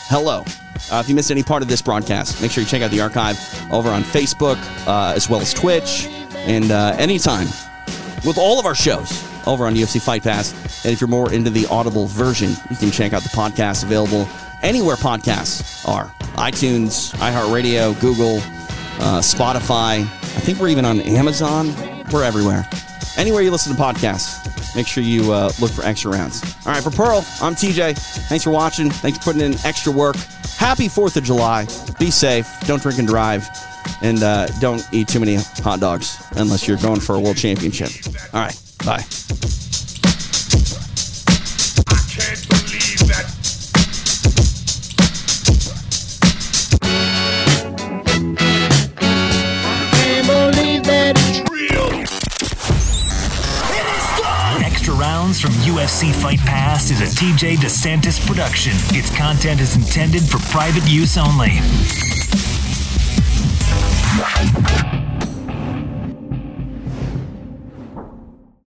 hello. Uh, if you missed any part of this broadcast, make sure you check out the archive over on Facebook uh, as well as Twitch and uh, anytime with all of our shows over on UFC Fight Pass. And if you're more into the audible version, you can check out the podcast available anywhere podcasts are iTunes, iHeartRadio, Google, uh, Spotify. I think we're even on Amazon. We're everywhere. Anywhere you listen to podcasts, make sure you uh, look for extra rounds. All right, for Pearl, I'm TJ. Thanks for watching. Thanks for putting in extra work. Happy 4th of July. Be safe. Don't drink and drive. And uh, don't eat too many hot dogs unless you're going for a world championship. All right, bye. From UFC Fight Pass is a TJ DeSantis production. Its content is intended for private use only.